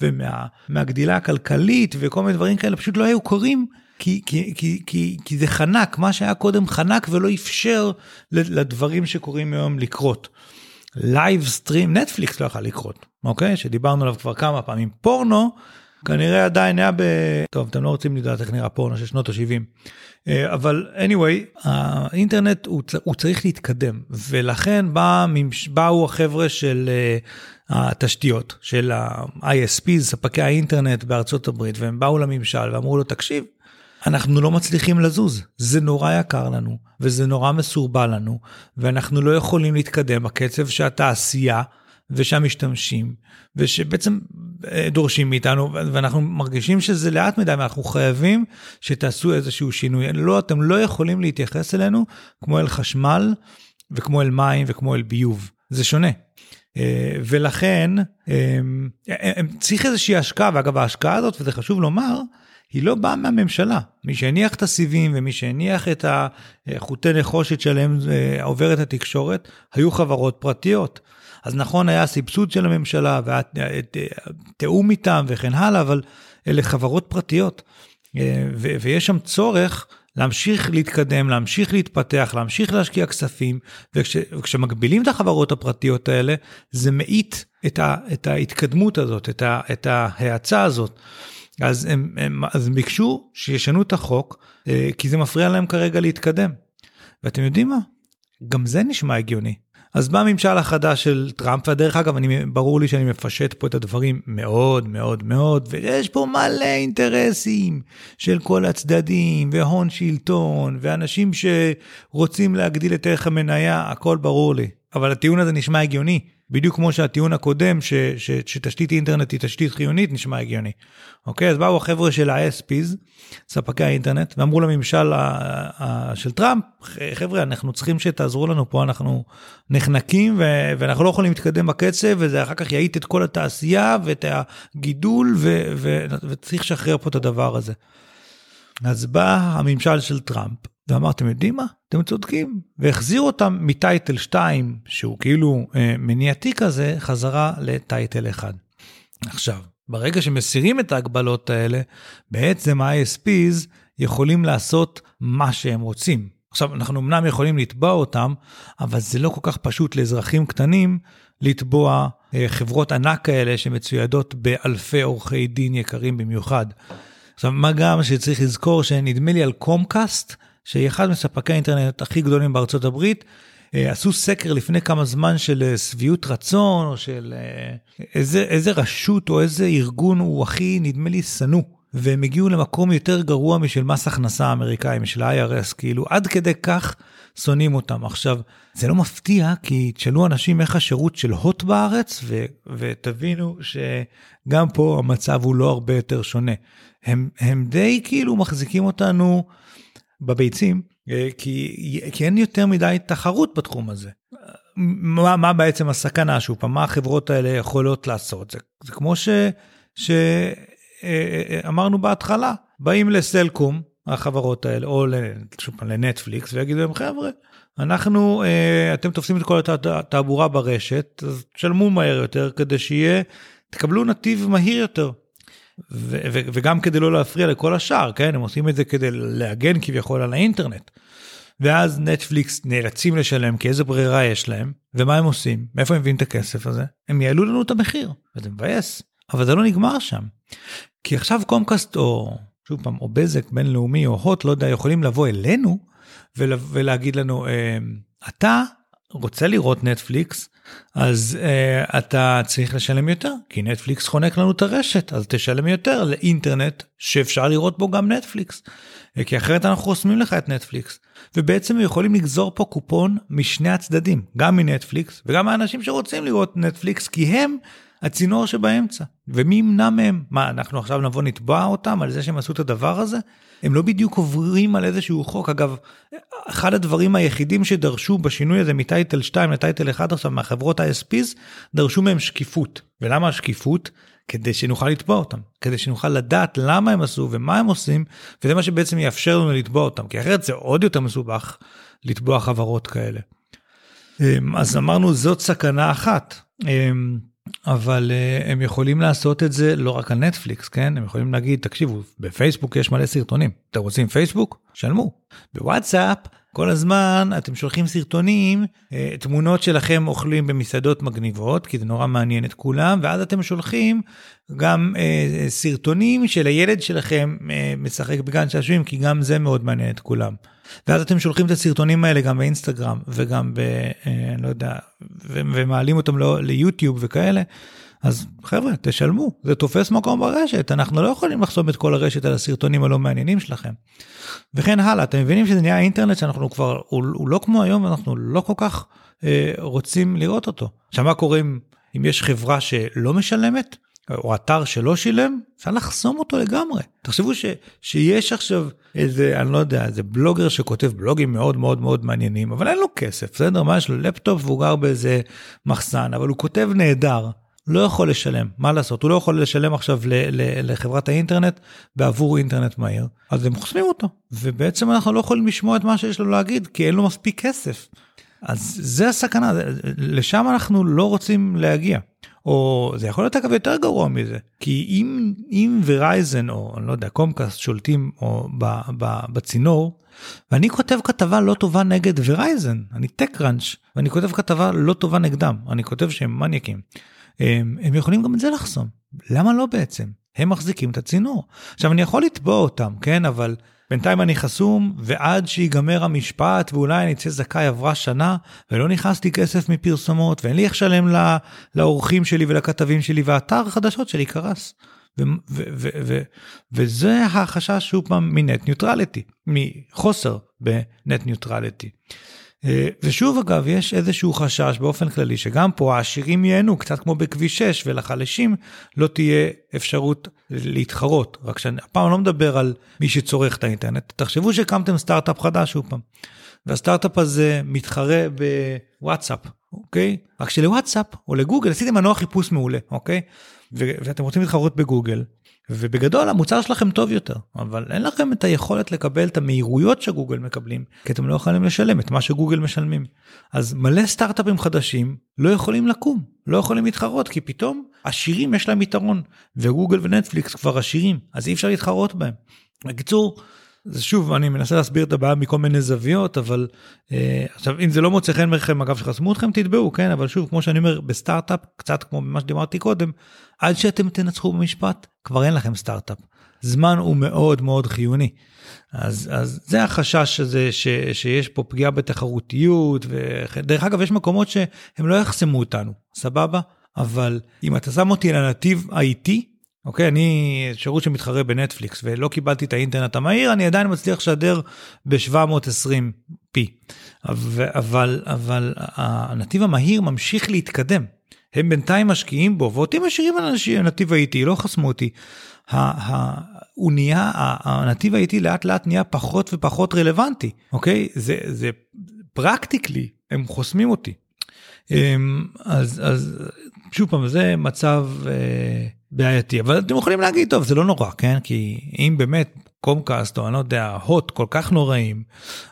ומהגדילה ומה, הכלכלית וכל מיני דברים כאלה פשוט לא היו קורים. כי, כי, כי, כי, כי זה חנק, מה שהיה קודם חנק ולא אפשר לדברים שקורים היום לקרות. live stream, נטפליקס לא יכול לקרות, אוקיי? שדיברנו עליו כבר כמה פעמים. פורנו, כנראה עדיין היה ב... טוב, אתם לא רוצים לדעת איך נראה פורנו של שנות ה-70. אה, אבל anyway, האינטרנט הוא, הוא צריך להתקדם, ולכן בא, באו החבר'ה של uh, התשתיות, של ה-ISP, ספקי האינטרנט בארצות הברית, והם באו לממשל ואמרו לו, תקשיב, אנחנו לא מצליחים לזוז, זה נורא יקר לנו, וזה נורא מסורבל לנו, ואנחנו לא יכולים להתקדם בקצב שהתעשייה ושהמשתמשים, ושבעצם אה, דורשים מאיתנו, ואנחנו מרגישים שזה לאט מדי, ואנחנו חייבים שתעשו איזשהו שינוי. לא, אתם לא יכולים להתייחס אלינו כמו אל חשמל, וכמו אל מים, וכמו אל ביוב. זה שונה. אה, ולכן אה, צריך איזושהי השקעה, ואגב ההשקעה הזאת, וזה חשוב לומר, היא לא באה מהממשלה. מי שהניח את הסיבים ומי שהניח את החוטי נחושת שלהם עוברת התקשורת, היו חברות פרטיות. אז נכון היה סבסוד של הממשלה ותיאום איתם וכן הלאה, אבל אלה חברות פרטיות. ויש שם צורך להמשיך להתקדם, להמשיך להתפתח, להמשיך להשקיע כספים, וכשמגבילים את החברות הפרטיות האלה, זה מאיט את, את ההתקדמות הזאת, את, ה, את ההאצה הזאת. אז הם, הם, אז ביקשו שישנו את החוק, אה, כי זה מפריע להם כרגע להתקדם. ואתם יודעים מה? גם זה נשמע הגיוני. אז בא הממשל החדש של טראמפ, ודרך אגב, אני, ברור לי שאני מפשט פה את הדברים מאוד מאוד מאוד, ויש פה מלא אינטרסים של כל הצדדים, והון שלטון, ואנשים שרוצים להגדיל את ערך המניה, הכל ברור לי. אבל הטיעון הזה נשמע הגיוני. בדיוק כמו שהטיעון הקודם, ש, ש, שתשתית אינטרנט היא תשתית חיונית, נשמע הגיוני. אוקיי, אז באו החבר'ה של ה-SPs, ספקי האינטרנט, ואמרו לממשל ה, ה, של טראמפ, חבר'ה, אנחנו צריכים שתעזרו לנו פה, אנחנו נחנקים ו, ואנחנו לא יכולים להתקדם בקצב, וזה אחר כך יאיט את כל התעשייה ואת הגידול, ו, ו, וצריך לשחרר פה את הדבר הזה. אז בא הממשל של טראמפ, ואמר, אתם יודעים מה? אתם צודקים. והחזיר אותם מטייטל 2, שהוא כאילו אה, מניעתי כזה, חזרה לטייטל 1. עכשיו, ברגע שמסירים את ההגבלות האלה, בעצם ה-ISPs יכולים לעשות מה שהם רוצים. עכשיו, אנחנו אמנם יכולים לתבוע אותם, אבל זה לא כל כך פשוט לאזרחים קטנים לתבוע אה, חברות ענק כאלה שמצוידות באלפי עורכי דין יקרים במיוחד. עכשיו, מה גם שצריך לזכור שנדמה לי על קומקאסט, שהיא אחד מספקי האינטרנט הכי גדולים בארצות הברית, אה, עשו סקר לפני כמה זמן של אה, שביעות רצון, או של אה, איזה, איזה רשות או איזה ארגון הוא הכי, נדמה לי, שנוא. והם הגיעו למקום יותר גרוע משל מס הכנסה האמריקאי, משל ה-IRS, כאילו עד כדי כך שונאים אותם. עכשיו, זה לא מפתיע, כי תשאלו אנשים איך השירות של הוט בארץ, ו- ותבינו שגם פה המצב הוא לא הרבה יותר שונה. הם, הם די כאילו מחזיקים אותנו בביצים, אה, כי, כי אין יותר מדי תחרות בתחום הזה. מה, מה בעצם הסכנה שוב פעם, מה החברות האלה יכולות לעשות? זה, זה כמו שאמרנו אה, אה, בהתחלה, באים לסלקום, החברות האלה, או שוב פעם לנטפליקס, ויגידו להם, חבר'ה, אנחנו, אתם תופסים את כל התעבורה ברשת, אז תשלמו מהר יותר כדי שיהיה, תקבלו נתיב מהיר יותר. וגם כדי לא להפריע לכל השאר, כן? הם עושים את זה כדי להגן כביכול על האינטרנט. ואז נטפליקס נאלצים לשלם כי איזה ברירה יש להם, ומה הם עושים? מאיפה הם מביאים את הכסף הזה? הם יעלו לנו את המחיר, וזה מבאס, אבל זה לא נגמר שם. כי עכשיו קומקאסט או שוב פעם, או בזק בינלאומי או הוט, לא יודע, יכולים לבוא אלינו ול- ולהגיד לנו, אה, אתה רוצה לראות נטפליקס, אז אה, אתה צריך לשלם יותר, כי נטפליקס חונק לנו את הרשת, אז תשלם יותר לאינטרנט שאפשר לראות בו גם נטפליקס, אה, כי אחרת אנחנו חוסמים לך את נטפליקס. ובעצם יכולים לגזור פה קופון משני הצדדים, גם מנטפליקס וגם מהאנשים שרוצים לראות נטפליקס, כי הם הצינור שבאמצע. ומי ימנע מהם? מה, אנחנו עכשיו נבוא נתבע אותם על זה שהם עשו את הדבר הזה? הם לא בדיוק עוברים על איזשהו חוק. אגב, אחד הדברים היחידים שדרשו בשינוי הזה מטייטל 2 לטייטל 1 עכשיו מהחברות ה-SPs, דרשו מהם שקיפות. ולמה השקיפות? כדי שנוכל לתבוע אותם, כדי שנוכל לדעת למה הם עשו ומה הם עושים, וזה מה שבעצם יאפשר לנו לתבוע אותם, כי אחרת זה עוד יותר מסובך לתבוע חברות כאלה. אמ, אז אמרנו זאת סכנה אחת. אבל uh, הם יכולים לעשות את זה לא רק על נטפליקס, כן? הם יכולים להגיד, תקשיבו, בפייסבוק יש מלא סרטונים. אתם רוצים פייסבוק? שלמו. בוואטסאפ, כל הזמן אתם שולחים סרטונים, uh, תמונות שלכם אוכלים במסעדות מגניבות, כי זה נורא מעניין את כולם, ואז אתם שולחים גם uh, סרטונים של הילד שלכם uh, משחק בגן שעשועים, כי גם זה מאוד מעניין את כולם. ואז אתם שולחים את הסרטונים האלה גם באינסטגרם וגם ב... אה, לא יודע, ומעלים אותם לא, ליוטיוב וכאלה. אז חבר'ה, תשלמו, זה תופס מקום ברשת, אנחנו לא יכולים לחסום את כל הרשת על הסרטונים הלא מעניינים שלכם. וכן הלאה, אתם מבינים שזה נהיה אינטרנט שאנחנו כבר, הוא, הוא לא כמו היום, אנחנו לא כל כך אה, רוצים לראות אותו. עכשיו מה קורה אם יש חברה שלא משלמת? או אתר שלא שילם, אפשר לחסום אותו לגמרי. תחשבו ש, שיש עכשיו איזה, אני לא יודע, איזה בלוגר שכותב בלוגים מאוד מאוד מאוד מעניינים, אבל אין לו כסף, בסדר? מה יש לו? לפטופ והוא גר באיזה מחסן, אבל הוא כותב נהדר. לא יכול לשלם, מה לעשות? הוא לא יכול לשלם עכשיו ל- ל- לחברת האינטרנט בעבור אינטרנט מהיר, אז הם חוסמים אותו. ובעצם אנחנו לא יכולים לשמוע את מה שיש לו להגיד, כי אין לו מספיק כסף. אז זה הסכנה, לשם אנחנו לא רוצים להגיע. או זה יכול להיות אגב יותר גרוע מזה, כי אם, אם ורייזן או אני לא יודע, קומקאסט שולטים או ב, ב, בצינור, ואני כותב כתבה לא טובה נגד ורייזן, אני טק ראנץ', ואני כותב כתבה לא טובה נגדם, אני כותב שהם מניאקים. הם, הם יכולים גם את זה לחסום, למה לא בעצם? הם מחזיקים את הצינור. עכשיו אני יכול לתבוע אותם, כן, אבל בינתיים אני חסום, ועד שיגמר המשפט ואולי אני אצא זכאי עברה שנה, ולא נכנס לי כסף מפרסומות, ואין לי איך לשלם לאורחים שלי ולכתבים שלי, ואתר החדשות שלי קרס. וזה החשש שוב פעם מ net neutrality, מחוסר ב net neutrality. אה, ושוב אגב יש איזשהו חשש באופן כללי שגם פה העשירים ייהנו קצת כמו בכביש 6 ולחלשים לא תהיה אפשרות להתחרות. רק שהפעם אני לא מדבר על מי שצורך את האינטרנט. תחשבו שקמתם סטארט-אפ חדש שוב פעם. והסטארט-אפ הזה מתחרה בוואטסאפ אוקיי? רק שלוואטסאפ או לגוגל עשיתם מנוע חיפוש מעולה אוקיי? ואתם רוצים להתחרות בגוגל ובגדול המוצר שלכם טוב יותר אבל אין לכם את היכולת לקבל את המהירויות שגוגל מקבלים כי אתם לא יכולים לשלם את מה שגוגל משלמים אז מלא סטארט-אפים חדשים לא יכולים לקום לא יכולים להתחרות כי פתאום עשירים יש להם יתרון וגוגל ונטפליקס כבר עשירים אז אי אפשר להתחרות בהם. בקיצור זה שוב אני מנסה להסביר את הבעיה מכל מיני זוויות אבל אה, עכשיו אם זה לא מוצא חן מכם אגב שחסמו אתכם תתבעו כן אבל שוב כמו שאני אומר בסטארט-אפ קצת כמו מה שדיברתי קודם עד שאתם תנצחו במשפט כבר אין לכם סטארט-אפ. זמן הוא מאוד מאוד חיוני. אז, אז זה החשש הזה ש, שיש פה פגיעה בתחרותיות ודרך אגב יש מקומות שהם לא יחסמו אותנו סבבה אבל אם אתה שם אותי על הנתיב האיטי אוקיי, אני שירות שמתחרה בנטפליקס ולא קיבלתי את האינטרנט המהיר, אני עדיין מצליח לשדר ב-720p. אבל, אבל הנתיב המהיר ממשיך להתקדם. הם בינתיים משקיעים בו, ואותי משאירים על הנתיב האיטי, לא חסמו אותי. הוא נהיה, הנתיב האיטי לאט לאט נהיה פחות ופחות רלוונטי, אוקיי? זה, זה פרקטיקלי, הם חוסמים אותי. אמ, אז, אז שוב פעם, זה מצב... אה, בעייתי אבל אתם יכולים להגיד טוב זה לא נורא כן כי אם באמת קומקאסט או אני לא יודע הוט כל כך נוראים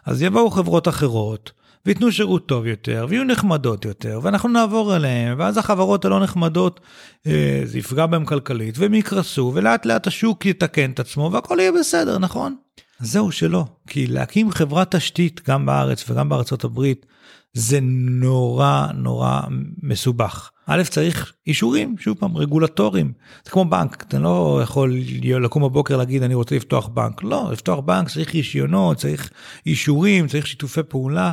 אז יבואו חברות אחרות וייתנו שירות טוב יותר ויהיו נחמדות יותר ואנחנו נעבור אליהם ואז החברות הלא נחמדות אה, זה יפגע בהם כלכלית והם יקרסו ולאט לאט השוק יתקן את עצמו והכל יהיה בסדר נכון? זהו שלא כי להקים חברת תשתית גם בארץ וגם בארצות הברית זה נורא נורא מסובך. א' צריך אישורים, שוב פעם, רגולטוריים. זה כמו בנק, אתה לא יכול לקום בבוקר להגיד אני רוצה לפתוח בנק. לא, לפתוח בנק צריך רישיונות, צריך אישורים, צריך שיתופי פעולה.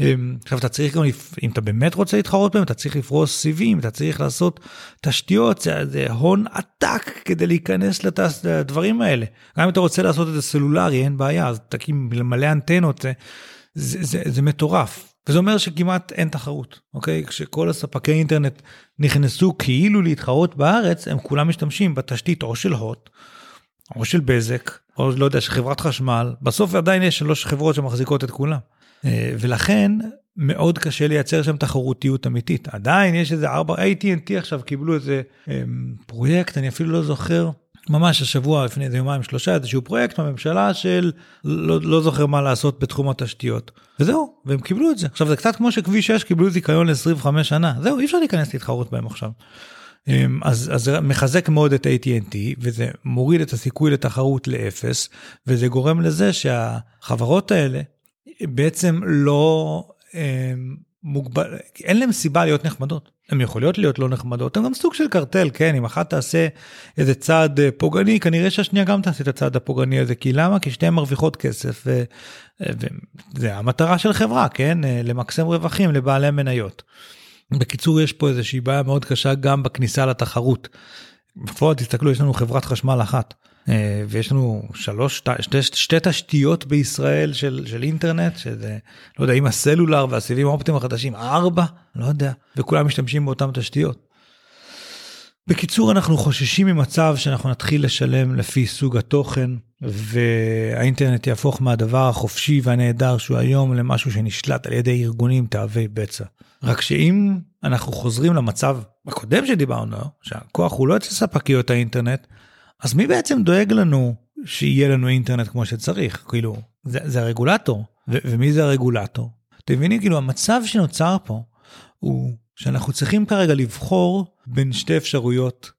אמ, עכשיו אתה צריך גם, אם אתה באמת רוצה להתחרות בהם, אתה צריך לפרוס סיבים, אתה צריך לעשות תשתיות, זה, זה הון עתק כדי להיכנס לתס, לדברים האלה. גם אם אתה רוצה לעשות את זה סלולרי, אין בעיה, אז תקים מלא אנטנות, זה, זה, זה, זה מטורף. וזה אומר שכמעט אין תחרות, אוקיי? כשכל הספקי אינטרנט נכנסו כאילו להתחרות בארץ, הם כולם משתמשים בתשתית או של הוט, או של בזק, או לא יודע, של חברת חשמל, בסוף עדיין יש שלוש חברות שמחזיקות את כולם. אה, ולכן מאוד קשה לייצר שם תחרותיות אמיתית. עדיין יש איזה ארבע, AT&T עכשיו קיבלו איזה אמ, פרויקט, אני אפילו לא זוכר, ממש השבוע לפני איזה יומיים שלושה איזשהו פרויקט בממשלה של לא, לא זוכר מה לעשות בתחום התשתיות וזהו והם קיבלו את זה עכשיו זה קצת כמו שכביש 6 קיבלו זיכיון ל-25 שנה זהו אי אפשר להיכנס להתחרות בהם עכשיו. אמ, אז, אז זה מחזק מאוד את AT&T וזה מוריד את הסיכוי לתחרות לאפס וזה גורם לזה שהחברות האלה בעצם לא אמ, מוגבל, אין להם סיבה להיות נחמדות. הן יכולות להיות לא נחמדות, הן גם סוג של קרטל, כן, אם אחת תעשה איזה צעד אה, פוגעני, כנראה שהשנייה גם תעשה את הצעד הפוגעני הזה, כי למה? כי שתיהן מרוויחות כסף, וזה המטרה של חברה, כן, אה, למקסם רווחים לבעלי מניות. בקיצור, יש פה איזושהי בעיה מאוד קשה גם בכניסה לתחרות. בפועל תסתכלו, יש לנו חברת חשמל אחת. אה, ויש לנו שלוש, שתי, שתי תשתיות בישראל של, של אינטרנט, שזה, לא יודע, עם הסלולר והסיבים האופטיים החדשים, ארבע, לא יודע, וכולם משתמשים באותן תשתיות. בקיצור, אנחנו חוששים ממצב שאנחנו נתחיל לשלם לפי סוג התוכן, והאינטרנט יהפוך מהדבר החופשי והנהדר שהוא היום למשהו שנשלט על ידי ארגונים תאבי בצע. רק שאם אנחנו חוזרים למצב הקודם שדיברנו, שהכוח הוא לא אצל ספקיות האינטרנט, אז מי בעצם דואג לנו שיהיה לנו אינטרנט כמו שצריך? כאילו, זה, זה הרגולטור. ו- ומי זה הרגולטור? אתם מבינים? כאילו, המצב שנוצר פה הוא שאנחנו צריכים כרגע לבחור בין שתי אפשרויות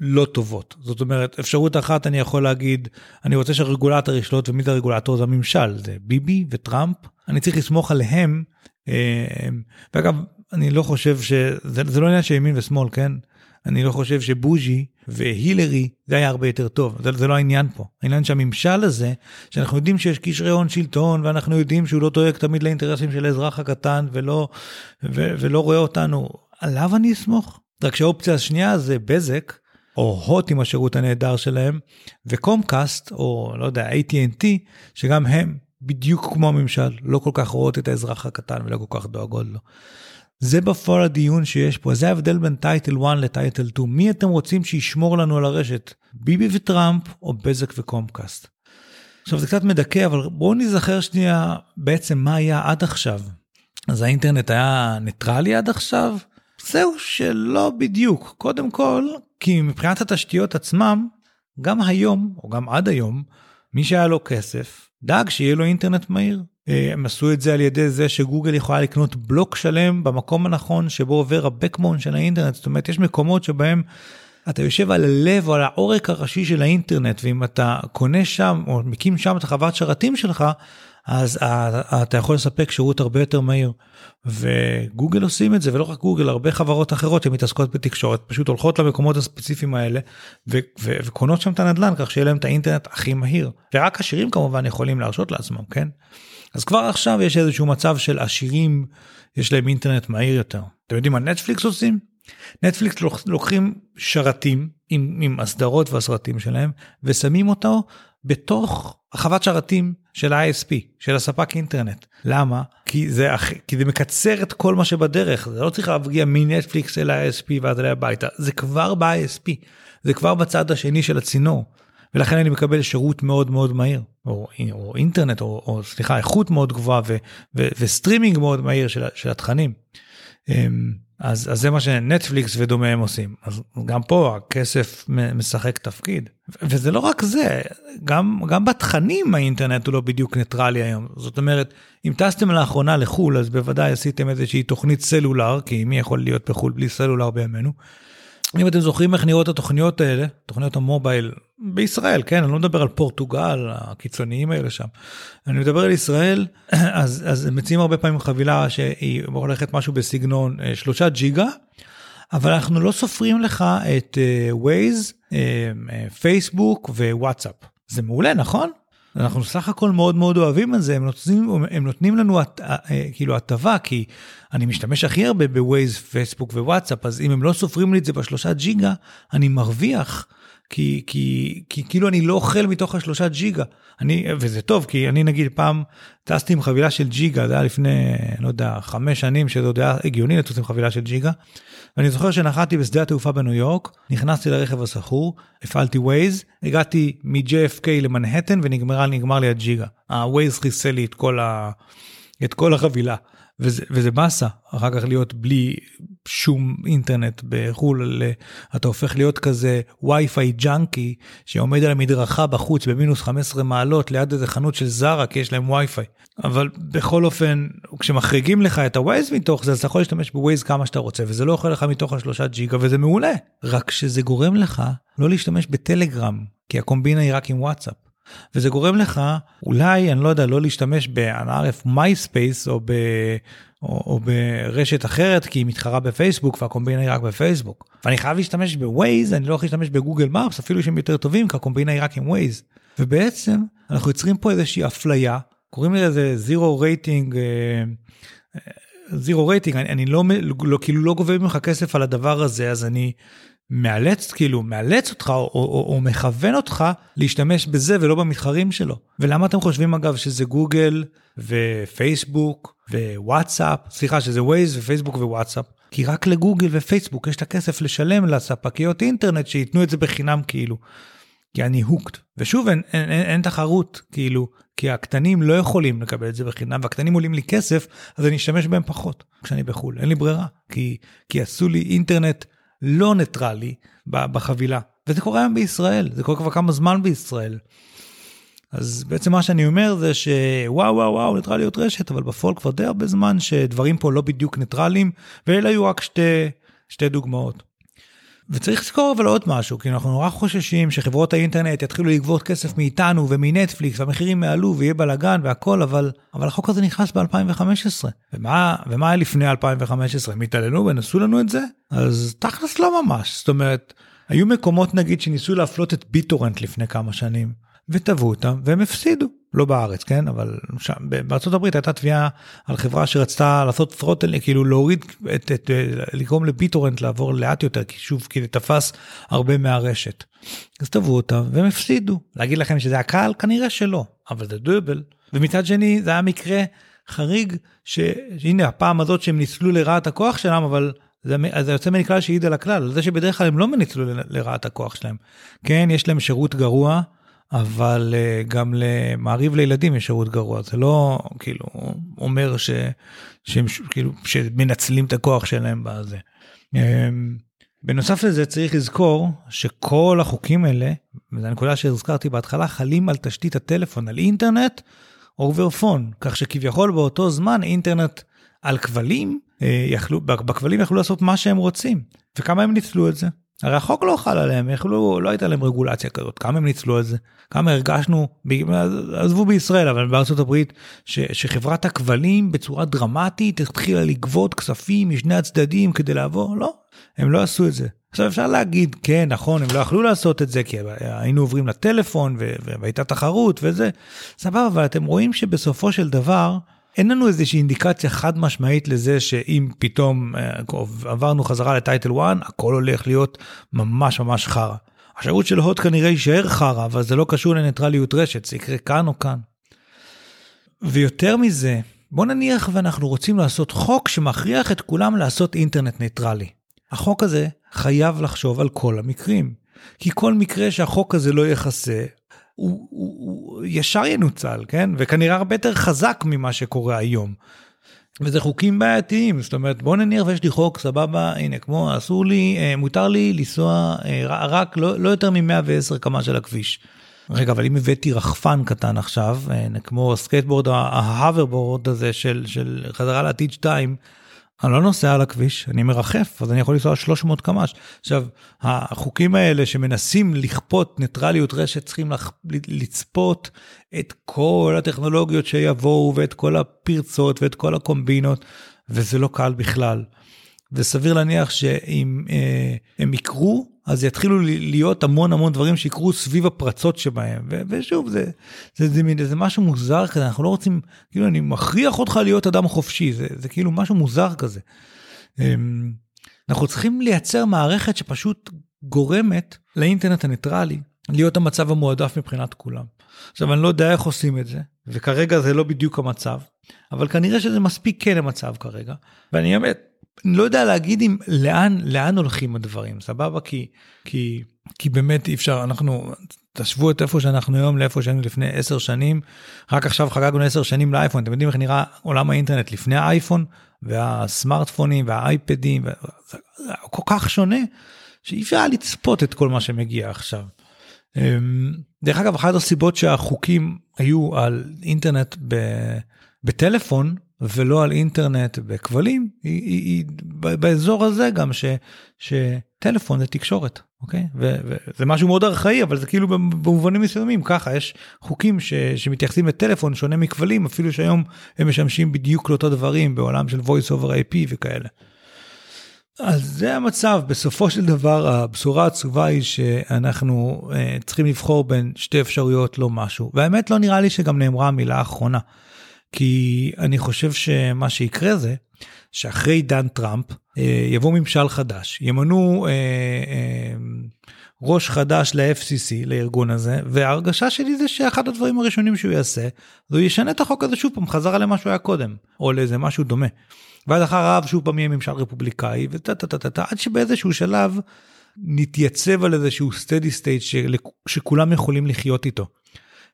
לא טובות. זאת אומרת, אפשרות אחת אני יכול להגיד, אני רוצה שהרגולטור ישלוט, ומי זה הרגולטור? זה הממשל, זה ביבי וטראמפ. אני צריך לסמוך עליהם. אה, ואגב, אני לא חושב שזה זה לא עניין של ימין ושמאל, כן? אני לא חושב שבוז'י והילרי זה היה הרבה יותר טוב, זה, זה לא העניין פה. העניין שהממשל הזה, שאנחנו יודעים שיש קשרי הון שלטון ואנחנו יודעים שהוא לא דואג תמיד לאינטרסים של האזרח הקטן ולא, ו, ולא רואה אותנו, עליו אני אסמוך? רק שהאופציה השנייה זה בזק, או הוט עם השירות הנהדר שלהם, וקומקאסט, או לא יודע, AT&T, שגם הם בדיוק כמו הממשל, לא כל כך רואות את האזרח הקטן ולא כל כך דואגות לו. זה בפועל הדיון שיש פה, זה ההבדל בין title 1 ל title 2. מי אתם רוצים שישמור לנו על הרשת? ביבי וטראמפ או בזק וקומקאסט? עכשיו זה קצת מדכא, אבל בואו נזכר שנייה בעצם מה היה עד עכשיו. אז האינטרנט היה ניטרלי עד עכשיו? זהו שלא בדיוק. קודם כל, כי מבחינת התשתיות עצמם, גם היום, או גם עד היום, מי שהיה לו כסף, דאג שיהיה לו אינטרנט מהיר. אה, הם עשו את זה על ידי זה שגוגל יכולה לקנות בלוק שלם במקום הנכון שבו עובר הבקמון של האינטרנט. זאת אומרת, יש מקומות שבהם אתה יושב על הלב או על העורק הראשי של האינטרנט, ואם אתה קונה שם או מקים שם את החוות שרתים שלך, אז אתה יכול לספק שירות הרבה יותר מהיר. וגוגל עושים את זה, ולא רק גוגל, הרבה חברות אחרות שמתעסקות בתקשורת, פשוט הולכות למקומות הספציפיים האלה ו- ו- וקונות שם את הנדל"ן כך שיהיה להם את האינטרנט הכי מהיר. ורק עשירים כמובן יכולים להרשות לעצמם, כן? אז כבר עכשיו יש איזשהו מצב של עשירים, יש להם אינטרנט מהיר יותר. אתם יודעים מה נטפליקס עושים? נטפליקס לוקחים שרתים עם, עם הסדרות והסרטים שלהם ושמים אותו בתוך החוות שרתים של ה-ISP, של הספק אינטרנט. למה? כי זה, כי זה מקצר את כל מה שבדרך, זה לא צריך להגיע מנטפליקס אל ה-ISP ואז אלי הביתה, זה כבר ב-ISP, זה כבר בצד השני של הצינור. ולכן אני מקבל שירות מאוד מאוד מהיר, או, או אינטרנט, או, או סליחה, איכות מאוד גבוהה ו, ו, וסטרימינג מאוד מהיר של, של התכנים. אמ, אז, אז זה מה שנטפליקס ודומה הם עושים. אז גם פה הכסף משחק תפקיד. וזה לא רק זה, גם, גם בתכנים האינטרנט הוא לא בדיוק ניטרלי היום. זאת אומרת, אם טסתם לאחרונה לחו"ל, אז בוודאי עשיתם איזושהי תוכנית סלולר, כי מי יכול להיות בחו"ל בלי סלולר בימינו. אם אתם זוכרים איך נראות התוכניות האלה, תוכניות המובייל בישראל, כן, אני לא מדבר על פורטוגל, הקיצוניים האלה שם. אני מדבר על ישראל, אז, אז מציעים הרבה פעמים חבילה שהיא הולכת משהו בסגנון אה, שלושה ג'יגה, אבל אנחנו לא סופרים לך את ווייז, פייסבוק ווואטסאפ. זה מעולה, נכון? אנחנו סך הכל מאוד מאוד אוהבים את זה, הם נותנים, הם נותנים לנו הת, אה, אה, כאילו הטבה, כי אני משתמש הכי הרבה בווייז, פייסבוק ווואטסאפ, אז אם הם לא סופרים לי את זה בשלושה ג'יגה, אני מרוויח כי, כי, כי כאילו אני לא אוכל מתוך השלושה ג'יגה. אני, וזה טוב, כי אני נגיד פעם טסתי עם חבילה של ג'יגה, זה היה לפני, לא יודע, חמש שנים, שזה עוד היה הגיוני לטוס עם חבילה של ג'יגה. ואני זוכר שנחתי בשדה התעופה בניו יורק, נכנסתי לרכב השכור, הפעלתי ווייז, הגעתי מ-JFK למנהטן ונגמר נגמר לי הג'יגה. הווייז חיסל לי את כל, ה, את כל החבילה. וזה, באסה אחר כך להיות בלי שום אינטרנט בחו"ל אתה הופך להיות כזה Wi-Fi junkie שעומד על המדרכה בחוץ במינוס 15 מעלות ליד איזה חנות של זארה כי יש להם וי-פיי אבל בכל אופן כשמחריגים לך את הווייז מתוך זה אז אתה יכול להשתמש בווייז כמה שאתה רוצה וזה לא אוכל לך מתוך השלושה ג'יגה וזה מעולה רק שזה גורם לך לא להשתמש בטלגרם כי הקומבינה היא רק עם וואטסאפ. וזה גורם לך אולי אני לא יודע לא להשתמש באנא עארף מייספייס או, או, או ברשת אחרת כי היא מתחרה בפייסבוק והקומבינה היא רק בפייסבוק. ואני חייב להשתמש בווייז אני לא יכול להשתמש ב Google Maps אפילו שהם יותר טובים כי הקומבינה היא רק עם ווייז. ובעצם אנחנו יוצרים פה איזושהי אפליה קוראים לזה zero rating. Zero rating אני, אני לא, לא כאילו לא גובה ממך כסף על הדבר הזה אז אני מאלץ כאילו מאלץ אותך או, או, או מכוון אותך להשתמש בזה ולא במתחרים שלו. ולמה אתם חושבים אגב שזה גוגל ופייסבוק ווואטסאפ סליחה שזה ווייז ופייסבוק ווואטסאפ כי רק לגוגל ופייסבוק יש את הכסף לשלם לספקיות אינטרנט שייתנו את זה בחינם כאילו. כי אני hooked ושוב אין, אין, אין, אין תחרות כאילו כי הקטנים לא יכולים לקבל את זה בחינם והקטנים עולים לי כסף אז אני אשתמש בהם פחות כשאני בחו"ל אין לי ברירה כי כי עשו לי אינטרנט לא ניטרלי בחבילה. וזה קורה היום בישראל, זה קורה כבר כמה זמן בישראל. אז בעצם מה שאני אומר זה שוואו וואו וואו ניטרליות רשת, אבל בפועל כבר די הרבה זמן שדברים פה לא בדיוק ניטרלים, ואלה היו רק שתי, שתי דוגמאות. וצריך לזכור אבל עוד משהו, כי אנחנו נורא חוששים שחברות האינטרנט יתחילו לגבות כסף מאיתנו ומנטפליקס והמחירים יעלו ויהיה בלאגן והכל, אבל, אבל החוק הזה נכנס ב-2015. ומה, ומה היה לפני 2015? הם התעללו ונעשו לנו את זה? אז תכלס לא ממש. זאת אומרת, היו מקומות נגיד שניסו להפלות את ביטורנט לפני כמה שנים, ותבעו אותם והם הפסידו. לא בארץ כן אבל בארצות הברית הייתה תביעה על חברה שרצתה לעשות ת'רוטל כאילו להוריד את, את לגרום לביטורנט לעבור לאט יותר כי שוב כי זה תפס הרבה מהרשת. אז תבעו אותם והם הפסידו להגיד לכם שזה הקהל כנראה שלא אבל זה דובל ומצד שני זה היה מקרה חריג שהנה הפעם הזאת שהם ניצלו לרעת הכוח שלהם אבל זה, זה יוצא מכלל שהעיד על הכלל על זה שבדרך כלל הם לא ניצלו לרעת הכוח שלהם כן יש להם שירות גרוע. אבל uh, גם למעריב לילדים יש שירות גרוע זה לא כאילו אומר ש, שהם כאילו שמנצלים את הכוח שלהם בזה. Um, בנוסף לזה צריך לזכור שכל החוקים האלה, וזו הנקודה שהזכרתי בהתחלה, חלים על תשתית הטלפון, על אינטרנט אובר פון, כך שכביכול באותו זמן אינטרנט על כבלים, אה, יכלו, בכבלים יכלו לעשות מה שהם רוצים. וכמה הם ניצלו את זה? הרי החוק לא חל עליהם, יכלו, לא הייתה להם רגולציה כזאת, כמה הם ניצלו את זה, כמה הרגשנו, עזבו בישראל, אבל בארצות הברית, ש, שחברת הכבלים בצורה דרמטית התחילה לגבות כספים משני הצדדים כדי לעבור, לא, הם לא עשו את זה. עכשיו אפשר להגיד, כן, נכון, הם לא יכלו לעשות את זה, כי היינו עוברים לטלפון והייתה תחרות וזה, סבבה, אבל אתם רואים שבסופו של דבר, אין לנו איזושהי אינדיקציה חד משמעית לזה שאם פתאום אה, עברנו חזרה לטייטל 1 הכל הולך להיות ממש ממש חרא. השירות של הוט כנראה יישאר חרא אבל זה לא קשור לניטרליות רשת זה יקרה כאן או כאן. ויותר מזה בוא נניח ואנחנו רוצים לעשות חוק שמכריח את כולם לעשות אינטרנט ניטרלי. החוק הזה חייב לחשוב על כל המקרים. כי כל מקרה שהחוק הזה לא יכסה הוא, הוא, הוא ישר ינוצל, כן? וכנראה הרבה יותר חזק ממה שקורה היום. וזה חוקים בעייתיים, זאת אומרת בוא נניח ויש לי חוק סבבה הנה כמו אסור לי אה, מותר לי לנסוע אה, רק לא, לא יותר מ-110 קמ"ש על הכביש. רגע אבל אם הבאתי רחפן קטן עכשיו אה, כמו סקייטבורד ה hoverboard הזה של של חזרה לעתיד 2 אני לא נוסע על הכביש, אני מרחף, אז אני יכול לנסוע 300 קמ"ש. עכשיו, החוקים האלה שמנסים לכפות ניטרליות רשת צריכים לח... לצפות את כל הטכנולוגיות שיבואו ואת כל הפרצות ואת כל הקומבינות, וזה לא קל בכלל. וסביר להניח שאם אה, הם יקרו, אז יתחילו להיות המון המון דברים שיקרו סביב הפרצות שבהם. ו- ושוב, זה, זה, זה, זה, זה משהו מוזר כזה, אנחנו לא רוצים, כאילו, אני מכריח אותך להיות אדם חופשי, זה, זה כאילו משהו מוזר כזה. אמ, אנחנו צריכים לייצר מערכת שפשוט גורמת לאינטרנט הניטרלי להיות המצב המועדף מבחינת כולם. עכשיו אני לא יודע איך עושים את זה, וכרגע זה לא בדיוק המצב, אבל כנראה שזה מספיק כן המצב כרגע, ואני באמת, אני לא יודע להגיד אם לאן לאן הולכים הדברים סבבה? כי כי כי באמת אי אפשר אנחנו תשוו את איפה שאנחנו היום לאיפה שהיינו לפני 10 שנים. רק עכשיו חגגנו 10 שנים לאייפון. אתם יודעים איך נראה עולם האינטרנט לפני האייפון? והסמארטפונים והאייפדים זה כל כך שונה שאי אפשר לצפות את כל מה שמגיע עכשיו. אמ, דרך אגב אחת הסיבות שהחוקים היו על אינטרנט בטלפון ולא על אינטרנט בכבלים היא, היא, היא באזור הזה גם ש, שטלפון זה תקשורת אוקיי וזה משהו מאוד ארכאי אבל זה כאילו במובנים מסוימים ככה יש חוקים ש, שמתייחסים לטלפון שונה מכבלים אפילו שהיום הם משמשים בדיוק לאותו דברים בעולם של voice over IP וכאלה. אז זה המצב בסופו של דבר הבשורה העצובה היא שאנחנו uh, צריכים לבחור בין שתי אפשרויות לא משהו והאמת לא נראה לי שגם נאמרה המילה האחרונה. כי אני חושב שמה שיקרה זה שאחרי עידן טראמפ אה, יבוא ממשל חדש, ימנו אה, אה, ראש חדש ל-FCC, לארגון הזה, וההרגשה שלי זה שאחד הדברים הראשונים שהוא יעשה, זה ישנה את החוק הזה שוב פעם חזרה למה שהוא היה קודם, או לאיזה משהו דומה. ואז אחריו שוב פעם יהיה ממשל רפובליקאי, טה טה טה טה, עד שבאיזשהו שלב נתייצב על איזשהו steady state שכולם יכולים לחיות איתו.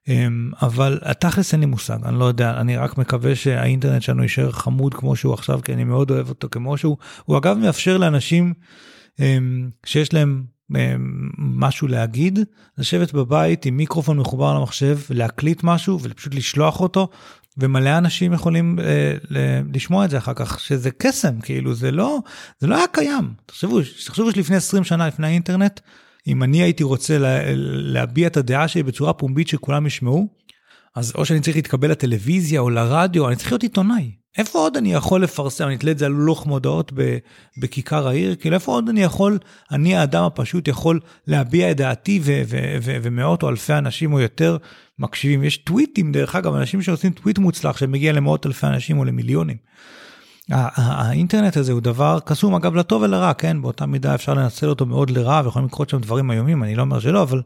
אמ, אבל תכלס אין לי מושג אני לא יודע אני רק מקווה שהאינטרנט שלנו יישאר חמוד כמו שהוא עכשיו כי אני מאוד אוהב אותו כמו שהוא. הוא אגב מאפשר לאנשים אמ, שיש להם אמ, משהו להגיד לשבת בבית עם מיקרופון מחובר למחשב להקליט משהו ופשוט לשלוח אותו ומלא אנשים יכולים אה, לשמוע את זה אחר כך שזה קסם כאילו זה לא זה לא היה קיים. תחשבו תחשבו שלפני 20 שנה לפני האינטרנט אם אני הייתי רוצה לה, להביע את הדעה שלי בצורה פומבית שכולם ישמעו, אז או שאני צריך להתקבל לטלוויזיה או לרדיו, אני צריך להיות עיתונאי. איפה עוד אני יכול לפרסם, אני אתלה את זה על לוח מודעות בכיכר העיר, כאילו איפה עוד אני יכול, אני האדם הפשוט יכול להביע את דעתי ומאות או אלפי אנשים או יותר מקשיבים. יש טוויטים דרך אגב, אנשים שעושים טוויט מוצלח שמגיע למאות אלפי אנשים או למיליונים. האינטרנט הזה הוא דבר קסום אגב לטוב ולרע כן באותה מידה אפשר לנצל אותו מאוד לרע ויכולים לקרות שם דברים איומים אני לא אומר שלא אבל.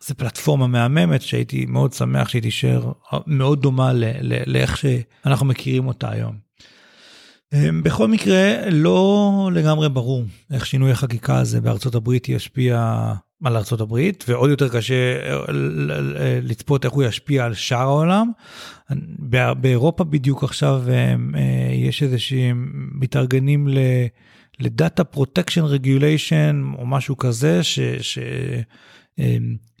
זה פלטפורמה מהממת שהייתי מאוד שמח שהיא תישאר מאוד דומה לאיך שאנחנו מכירים אותה היום. אמ, בכל מקרה לא לגמרי ברור איך שינוי החקיקה הזה בארצות הברית ישפיע על ארצות הברית ועוד יותר קשה אה, לצפות איך הוא ישפיע על שאר העולם. באירופה בדיוק עכשיו אה, אה, יש איזה שהם מתארגנים ל data protection regulation או משהו כזה ש, ש,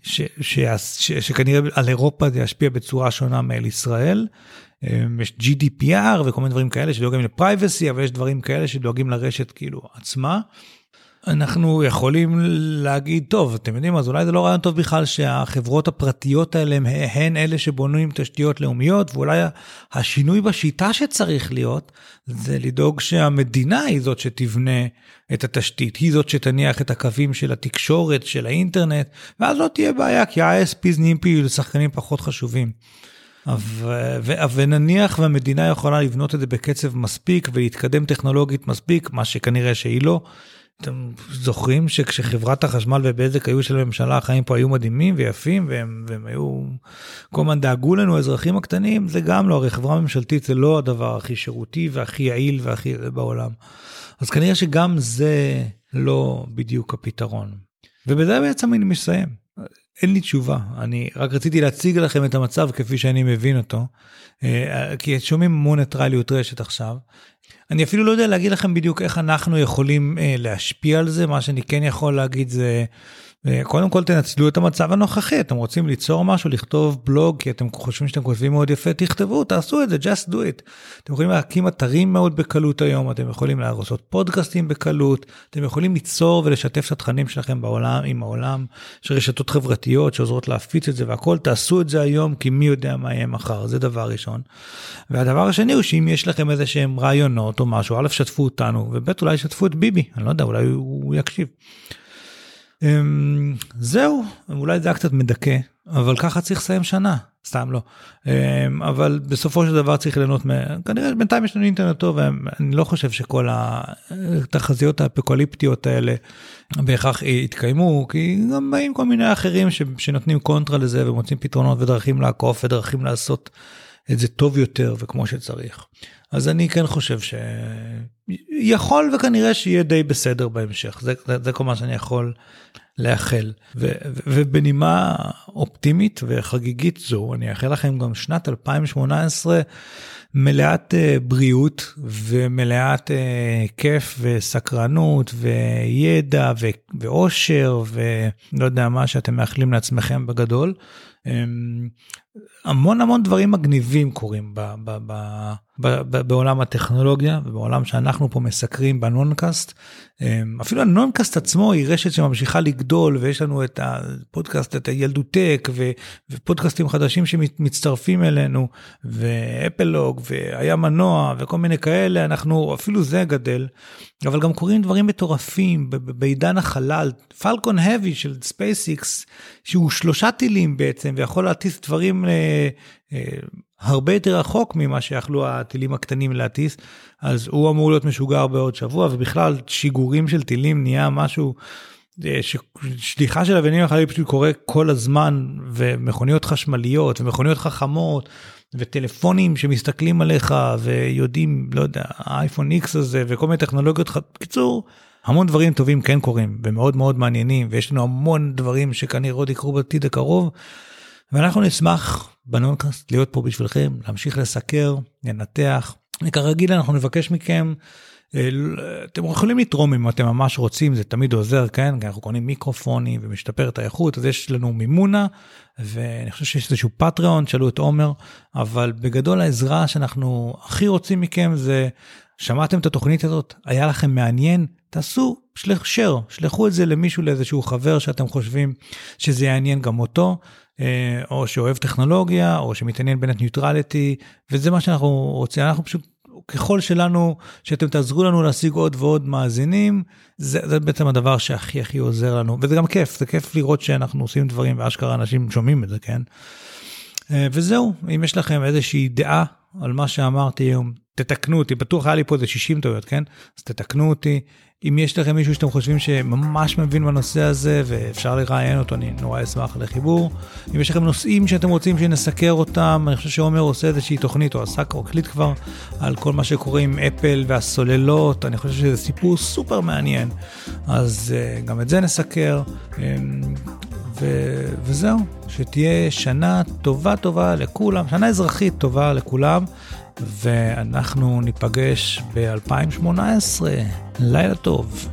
ש, ש, ש, שכנראה על אירופה זה ישפיע בצורה שונה מעל ישראל. יש GDPR וכל מיני דברים כאלה שדואגים לפרייבסי אבל יש דברים כאלה שדואגים לרשת כאילו עצמה. אנחנו יכולים להגיד, טוב, אתם יודעים, אז אולי זה לא רעיון טוב בכלל שהחברות הפרטיות האלה הן אלה שבונים תשתיות לאומיות, ואולי השינוי בשיטה שצריך להיות, זה לדאוג שהמדינה היא זאת שתבנה את התשתית, היא זאת שתניח את הקווים של התקשורת, של האינטרנט, ואז לא תהיה בעיה, כי ה-ISPs נהיים פעיל לשחקנים פחות חשובים. ונניח והמדינה יכולה לבנות את זה בקצב מספיק ולהתקדם טכנולוגית מספיק, מה שכנראה שהיא לא, אתם זוכרים שכשחברת החשמל ובזק היו של הממשלה החיים פה היו מדהימים ויפים והם, והם היו כל הזמן דאגו לנו האזרחים הקטנים זה גם לא הרי חברה ממשלתית זה לא הדבר הכי שירותי והכי יעיל והכי בעולם. אז כנראה שגם זה לא בדיוק הפתרון. ובזה בעצם אני מסיים. אין לי תשובה אני רק רציתי להציג לכם את המצב כפי שאני מבין אותו אה, כי שומעים המון ניטרליות רשת עכשיו אני אפילו לא יודע להגיד לכם בדיוק איך אנחנו יכולים אה, להשפיע על זה, מה שאני כן יכול להגיד זה קודם כל תנצלו את המצב הנוכחי אתם רוצים ליצור משהו לכתוב בלוג כי אתם חושבים שאתם כותבים מאוד יפה תכתבו תעשו את זה just do it. אתם יכולים להקים אתרים מאוד בקלות היום אתם יכולים לעשות פודקאסטים בקלות אתם יכולים ליצור ולשתף את התכנים שלכם בעולם עם העולם של רשתות חברתיות שעוזרות להפיץ את זה והכל תעשו את זה היום כי מי יודע מה יהיה מחר זה דבר ראשון. והדבר השני הוא שאם יש לכם איזה שהם רעיונות או משהו א' שתפו אותנו וב' אולי שתפו את ביבי אני לא יודע אולי הוא יקשיב. אמ, זהו, אולי זה היה קצת מדכא, אבל ככה צריך לסיים שנה. סתם לא. אמ, אבל בסופו של דבר צריך ליהנות, כנראה בינתיים יש לנו אינטרנט טוב, ואני לא חושב שכל התחזיות האפוקליפטיות האלה בהכרח יתקיימו, כי גם באים כל מיני אחרים שנותנים קונטרה לזה ומוצאים פתרונות ודרכים לעקוף ודרכים לעשות את זה טוב יותר וכמו שצריך. אז אני כן חושב שיכול וכנראה שיהיה די בסדר בהמשך, זה, זה, זה כל מה שאני יכול לאחל. ו, ו, ובנימה אופטימית וחגיגית זו, אני אאחל לכם גם שנת 2018 מלאת uh, בריאות ומלאת uh, כיף וסקרנות וידע ו, ואושר ולא יודע מה שאתם מאחלים לעצמכם בגדול. Um, המון המון דברים מגניבים קורים ב, ב, ב, בעולם הטכנולוגיה ובעולם שאנחנו פה מסקרים בנונקאסט. אמ, אפילו הנונקאסט עצמו היא רשת שממשיכה לגדול ויש לנו את הפודקאסט את הילדוטק ופודקאסטים חדשים שמצטרפים אלינו ואפלוג והיה מנוע וכל מיני כאלה אנחנו אפילו זה גדל אבל גם קורים דברים מטורפים בעידן החלל Falcon Heavy של SpaceX שהוא שלושה טילים בעצם ויכול להטיס דברים. אה, אה, הרבה יותר רחוק ממה שיכלו הטילים הקטנים להטיס, אז הוא אמור להיות משוגר בעוד שבוע, ובכלל שיגורים של טילים נהיה משהו, אה, שליחה של אבנים החללים פשוט קורה כל הזמן, ומכוניות חשמליות, ומכוניות חכמות, וטלפונים שמסתכלים עליך, ויודעים, לא יודע, האייפון X הזה, וכל מיני טכנולוגיות, בקיצור, המון דברים טובים כן קורים, ומאוד מאוד מעניינים, ויש לנו המון דברים שכנראה עוד יקרו בעתיד הקרוב. ואנחנו נשמח בנונקאסט להיות פה בשבילכם, להמשיך לסקר, לנתח. וכרגיל אנחנו נבקש מכם, אה, אתם יכולים לתרום אם אתם ממש רוצים, זה תמיד עוזר, כן? כי אנחנו קונים מיקרופונים ומשתפר את האיכות, אז יש לנו מימונה, ואני חושב שיש איזשהו פטריון, שאלו את עומר, אבל בגדול העזרה שאנחנו הכי רוצים מכם זה, שמעתם את התוכנית הזאת, היה לכם מעניין, תעשו שלח share, שלחו את זה למישהו, לאיזשהו חבר שאתם חושבים שזה יעניין גם אותו. אה, או שאוהב טכנולוגיה, או שמתעניין בנט ניוטרליטי, וזה מה שאנחנו רוצים, אנחנו פשוט, ככל שלנו, שאתם תעזרו לנו להשיג עוד ועוד מאזינים, זה, זה בעצם הדבר שהכי הכי עוזר לנו, וזה גם כיף, זה כיף לראות שאנחנו עושים דברים, ואשכרה אנשים שומעים את זה, כן? אה, וזהו, אם יש לכם איזושהי דעה על מה שאמרתי היום, תתקנו אותי, בטוח היה לי פה איזה 60 טעויות, כן? אז תתקנו אותי. אם יש לכם מישהו שאתם חושבים שממש מבין בנושא הזה ואפשר לראיין אותו, אני נורא אשמח לחיבור. אם יש לכם נושאים שאתם רוצים שנסקר אותם, אני חושב שעומר עושה איזושהי תוכנית, או עסק או הקליט כבר, על כל מה שקורה עם אפל והסוללות, אני חושב שזה סיפור סופר מעניין. אז uh, גם את זה נסקר. Um, ו- וזהו, שתהיה שנה טובה טובה לכולם, שנה אזרחית טובה לכולם, ואנחנו ניפגש ב-2018. לילה טוב.